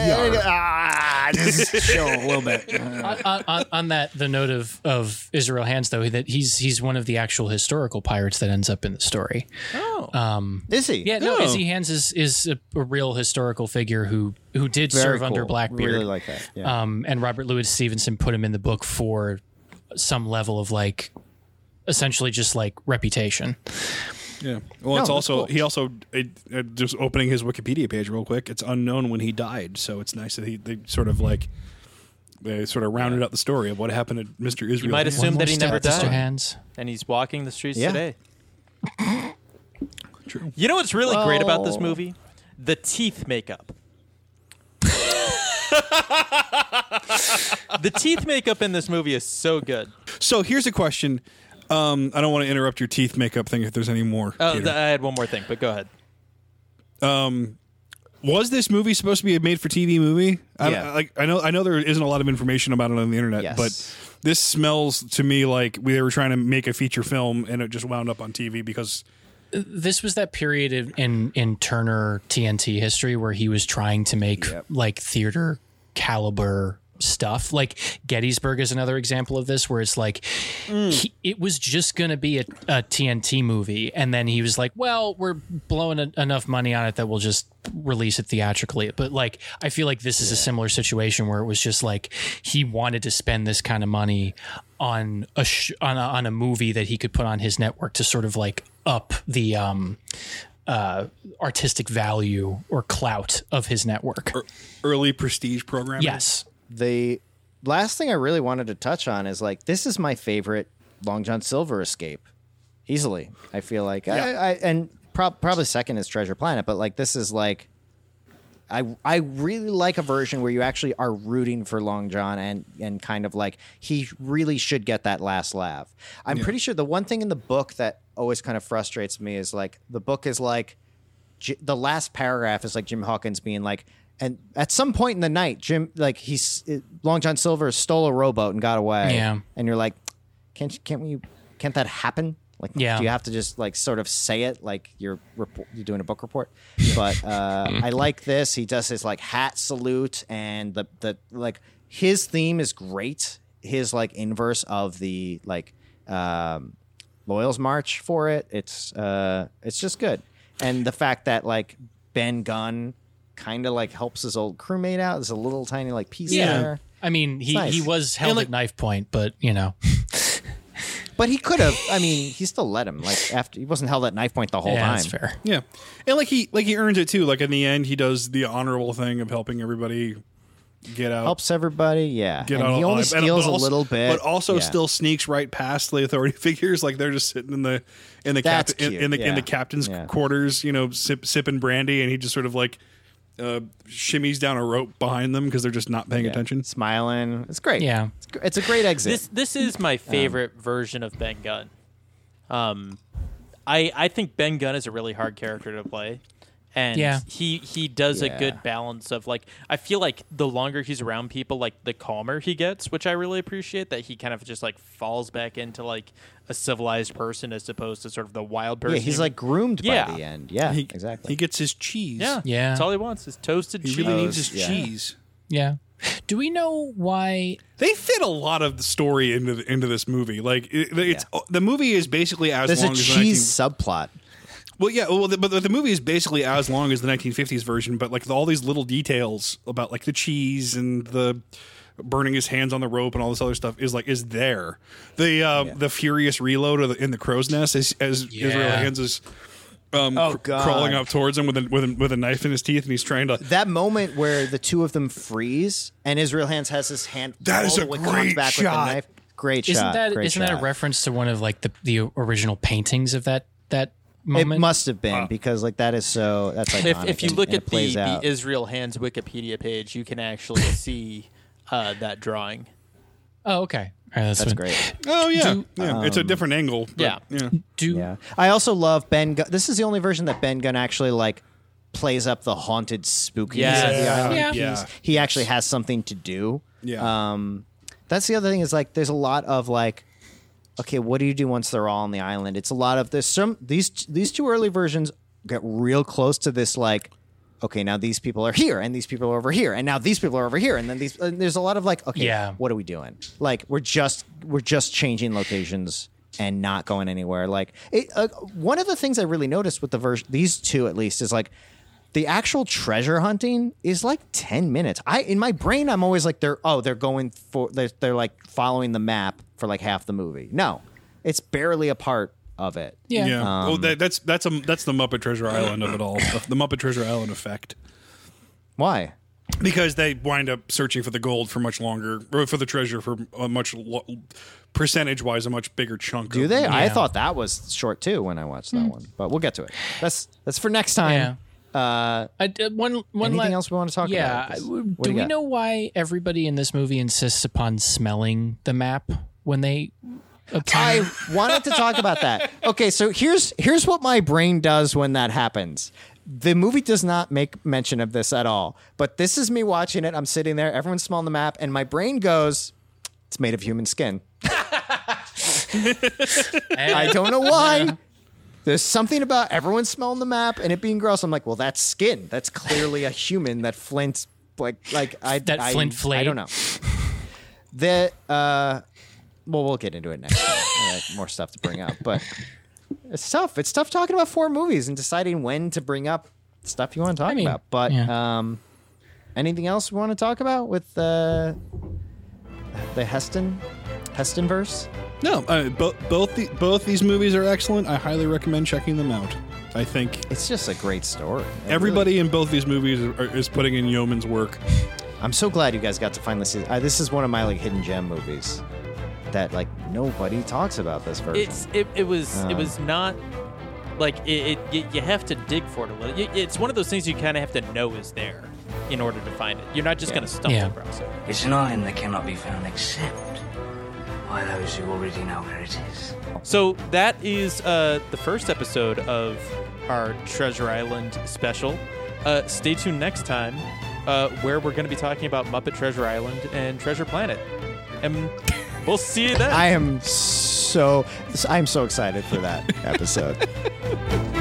Speaker 2: ah, just <laughs> show a little bit. <laughs>
Speaker 3: on, on, on that the note of, of Israel Hands though that he's he's one of the actual historical pirates that ends up in the story.
Speaker 4: Oh.
Speaker 3: Um,
Speaker 2: Is he?
Speaker 3: yeah, no,
Speaker 5: Oh.
Speaker 3: Izzy Hands is is a, a real historical figure who who did
Speaker 2: Very
Speaker 3: serve under
Speaker 2: cool.
Speaker 3: Blackbeard.
Speaker 2: Really like that. Yeah.
Speaker 3: Um, and Robert Louis Stevenson put him in the book for some level of like essentially just like reputation.
Speaker 5: Yeah. Well,
Speaker 2: No,
Speaker 5: it's also
Speaker 2: cool.
Speaker 5: he also it, uh, just opening his Wikipedia page real quick. It's unknown when he died, so it's nice that he they sort of like they sort of rounded out the story of what happened to Mr. Israel.
Speaker 4: You might assume that he never
Speaker 3: step, Mr.
Speaker 4: died,
Speaker 3: Hands.
Speaker 4: and he's walking the streets
Speaker 5: Yeah.
Speaker 4: today.
Speaker 5: True.
Speaker 4: You know what's really great about this movie? The teeth makeup. <laughs> the teeth makeup in this movie is so good.
Speaker 5: So here's a question. Um, I don't want to interrupt your teeth makeup thing if there's any more.
Speaker 4: Oh, th- I had one more thing, but go ahead.
Speaker 5: um, was this movie supposed to be a made-for-TV movie? I,
Speaker 2: Yeah.
Speaker 5: I, like I know I know there isn't a lot of information about it on the internet,
Speaker 2: Yes.
Speaker 5: but this smells to me like we were trying to make a feature film and it just wound up on TV because
Speaker 3: this was that period in in, in Turner TNT history where he was trying to make like theater caliber stuff. Like Gettysburg is another example of this, where it's like he, it was just going to be a, a TNT movie, and then he was like, "Well, we're blowing a, enough money on it that we'll just release it theatrically." But like, I feel like this is a similar situation where it was just like he wanted to spend this kind of money on a sh- on a, on a movie that he could put on his network to sort of like up the um uh artistic value or clout of his network.
Speaker 5: early prestige programming.
Speaker 3: Yes.
Speaker 2: The last thing I really wanted to touch on is like this is my favorite Long John Silver escape, easily. I feel like I, I and prob- probably second is Treasure Planet, but like this is like I I really like a version where you actually are rooting for Long John and and kind of like he really should get that last laugh. I'm
Speaker 14: Yeah.
Speaker 2: pretty sure the one thing in the book that always kind of frustrates me is like the book is like J- the last paragraph is like Jim Hawkins being like, and at some point in the night, Jim like he's it, Long John Silver stole a rowboat and got away.
Speaker 3: Yeah.
Speaker 2: and you're like, can't can't we can't that happen? Like,
Speaker 3: Yeah.
Speaker 2: do you have to just like sort of say it like you're report, you're doing a book report? But uh, <laughs> I like this. He does his like hat salute and the the like his theme is great. His like inverse of the like um, Loyals March for it. It's uh, it's just good, and the fact that like Ben Gunn kind of like helps his old crewmate out. There's a little tiny like piece
Speaker 3: Yeah.
Speaker 2: there.
Speaker 3: I mean, he,
Speaker 2: nice.
Speaker 3: he was held at knife point, but you know, <laughs>
Speaker 2: But he could have. I mean, he still let him. Like after he wasn't held at knife point the whole
Speaker 3: Yeah,
Speaker 2: time.
Speaker 3: that's fair.
Speaker 5: Yeah, and like he like he earns it too. Like in the end, he does the honorable thing of helping everybody get out.
Speaker 2: Helps everybody. Yeah,
Speaker 5: Get
Speaker 2: and
Speaker 5: out
Speaker 2: he only
Speaker 5: alive.
Speaker 2: Steals
Speaker 5: but
Speaker 2: a
Speaker 5: also-
Speaker 2: little bit,
Speaker 5: but also
Speaker 2: Yeah.
Speaker 5: still sneaks right past the authority <laughs> figures. Like they're just sitting in the in the
Speaker 2: That's
Speaker 5: captain in, in the in the captain's
Speaker 2: Yeah.
Speaker 5: quarters. You know, sip, sipping brandy, and he just sort of like uh, shimmies down a rope behind them because they're just not paying
Speaker 2: Yeah.
Speaker 5: attention,
Speaker 2: smiling. It's great.
Speaker 3: Yeah,
Speaker 2: it's, gr- it's a great exit.
Speaker 4: This this is my favorite version of Ben Gunn. Um, I I think Ben Gunn is a really hard character to play, and
Speaker 3: Yeah.
Speaker 4: he he does
Speaker 2: Yeah.
Speaker 4: a good balance of like I feel like the longer he's around people, like the calmer he gets, which I really appreciate. That he kind of just like falls back into like a civilized person as opposed to sort of the wild person.
Speaker 2: yeah, he's like groomed
Speaker 4: Yeah.
Speaker 2: by the end. Yeah,
Speaker 5: He-
Speaker 2: exactly.
Speaker 5: he gets his cheese.
Speaker 4: yeah
Speaker 3: Yeah.
Speaker 4: That's all he wants is toasted
Speaker 5: he
Speaker 4: cheese.
Speaker 5: really needs his
Speaker 2: yeah.
Speaker 5: cheese.
Speaker 3: yeah. Do we know why?
Speaker 5: They fit a lot of the story into the, into this movie. Like it, it's the movie is basically as
Speaker 2: There's a
Speaker 5: long as the
Speaker 2: cheese
Speaker 5: 19
Speaker 2: subplot.
Speaker 5: Well, yeah, well, the, but the, the movie is basically as long as the 1950s version, but like all these little details about like the cheese and the burning his hands on the rope and all this other stuff is like is there. The uh, the furious reload of the, in the crow's nest as, as Israel Hands is um,
Speaker 2: Oh,
Speaker 5: cr- crawling up towards him with a, with a with a knife in his teeth, and he's trying to.
Speaker 2: That moment where the two of them freeze and Israel Hands has his hand.
Speaker 5: That is a
Speaker 2: way
Speaker 5: great
Speaker 2: back
Speaker 5: shot.
Speaker 2: With the knife. Great
Speaker 3: Isn't
Speaker 2: shot.
Speaker 3: that
Speaker 2: great
Speaker 3: isn't that a reference to one of like the the original paintings of that that moment?
Speaker 2: It must have been because like that is so. That's iconic.
Speaker 4: if, if you look
Speaker 2: and
Speaker 4: at
Speaker 2: it
Speaker 4: the, the Israel Hands Wikipedia page, you can actually see uh, that drawing.
Speaker 3: Oh, okay. All right, that's,
Speaker 2: That's great.
Speaker 5: Oh yeah,
Speaker 3: Do-
Speaker 5: yeah. it's a different angle. but,
Speaker 4: Yeah.
Speaker 5: yeah.
Speaker 3: Do
Speaker 2: Yeah. I also love Ben Gunn. This is the only version that Ben Gunn actually like plays up the haunted spookiness
Speaker 4: Yes.
Speaker 2: of the island
Speaker 3: Yeah.
Speaker 5: Yeah.
Speaker 2: He actually has something to do.
Speaker 5: Yeah.
Speaker 2: Um, that's the other thing is like there's a lot of like, okay, what do you do once they're all on the island? It's a lot of this. some these these two early versions get real close to this like. Okay, now these people are here, and these people are over here, and now these people are over here, and then these. And there's a lot of like, okay,
Speaker 3: Yeah.
Speaker 2: what are we doing? Like, we're just we're just changing locations and not going anywhere. Like, it, uh, one of the things I really noticed with the version, these two at least, is like the actual treasure hunting is like 10 minutes. I in my brain I'm always like they're oh they're going for they're, they're like following the map for like half the movie. No. It's barely a part of it.
Speaker 5: Yeah.
Speaker 2: Um,
Speaker 5: oh, that, that's that's a that's the Muppet Treasure Island of it all. The, the Muppet Treasure Island effect.
Speaker 2: Why?
Speaker 5: Because they wind up searching for the gold for much longer, or for the treasure for a much lo- percentage wise, a much bigger chunk.
Speaker 2: Do
Speaker 5: of
Speaker 2: they? I thought that was short too when I watched that one, but we'll get to it. That's that's for next time. Uh,
Speaker 3: I, uh, one, one
Speaker 2: anything
Speaker 3: la-
Speaker 2: else we want to talk
Speaker 3: yeah,
Speaker 2: about?
Speaker 3: I-
Speaker 2: What
Speaker 3: do we
Speaker 2: got?
Speaker 3: know why everybody in this movie insists upon smelling the map when they?
Speaker 2: I wanted to talk about that. Okay, so here's here's what my brain does when that happens. The movie does not make mention of this at all, but this is me watching it. I'm sitting there, everyone's smelling the map, and my brain goes, "It's made of human skin." I don't know why. There's something about everyone smelling the map and it being gross. I'm like, well, that's skin. That's clearly a human that Flint like like I
Speaker 3: That
Speaker 2: I,
Speaker 3: Flint
Speaker 2: I
Speaker 3: flayed?
Speaker 2: don't know. The uh well we'll get into it next time. More stuff to bring up. But it's tough. It's tough talking about four movies and deciding when to bring up stuff you want to talk
Speaker 3: mean,
Speaker 2: about. But um anything else we want to talk about with uh the Heston Heston verse?
Speaker 5: No, uh, bo- both the, both these movies are excellent. I highly recommend checking them out. I think
Speaker 2: it's just a great story. It
Speaker 5: Everybody in both these movies are, is putting in yeoman's work.
Speaker 2: I'm so glad you guys got to finally see. Uh, this is one of my like hidden gem movies that like nobody talks about this version.
Speaker 4: It's it, it was
Speaker 2: Um,
Speaker 4: it was not like it, it you, you have to dig for it a little. It's one of those things you kind of have to know is there in order to find it. You're not just
Speaker 14: Yeah.
Speaker 4: going to stumble
Speaker 14: Yeah.
Speaker 4: across it.
Speaker 14: It's an item that cannot be found except by those who already know where it is.
Speaker 4: So that is uh, the first episode of our Treasure Island special. Uh, stay tuned next time, uh, where we're going to be talking about Muppet Treasure Island and Treasure Planet, and we'll see you then.
Speaker 2: I am so I'm so excited for that episode. <laughs>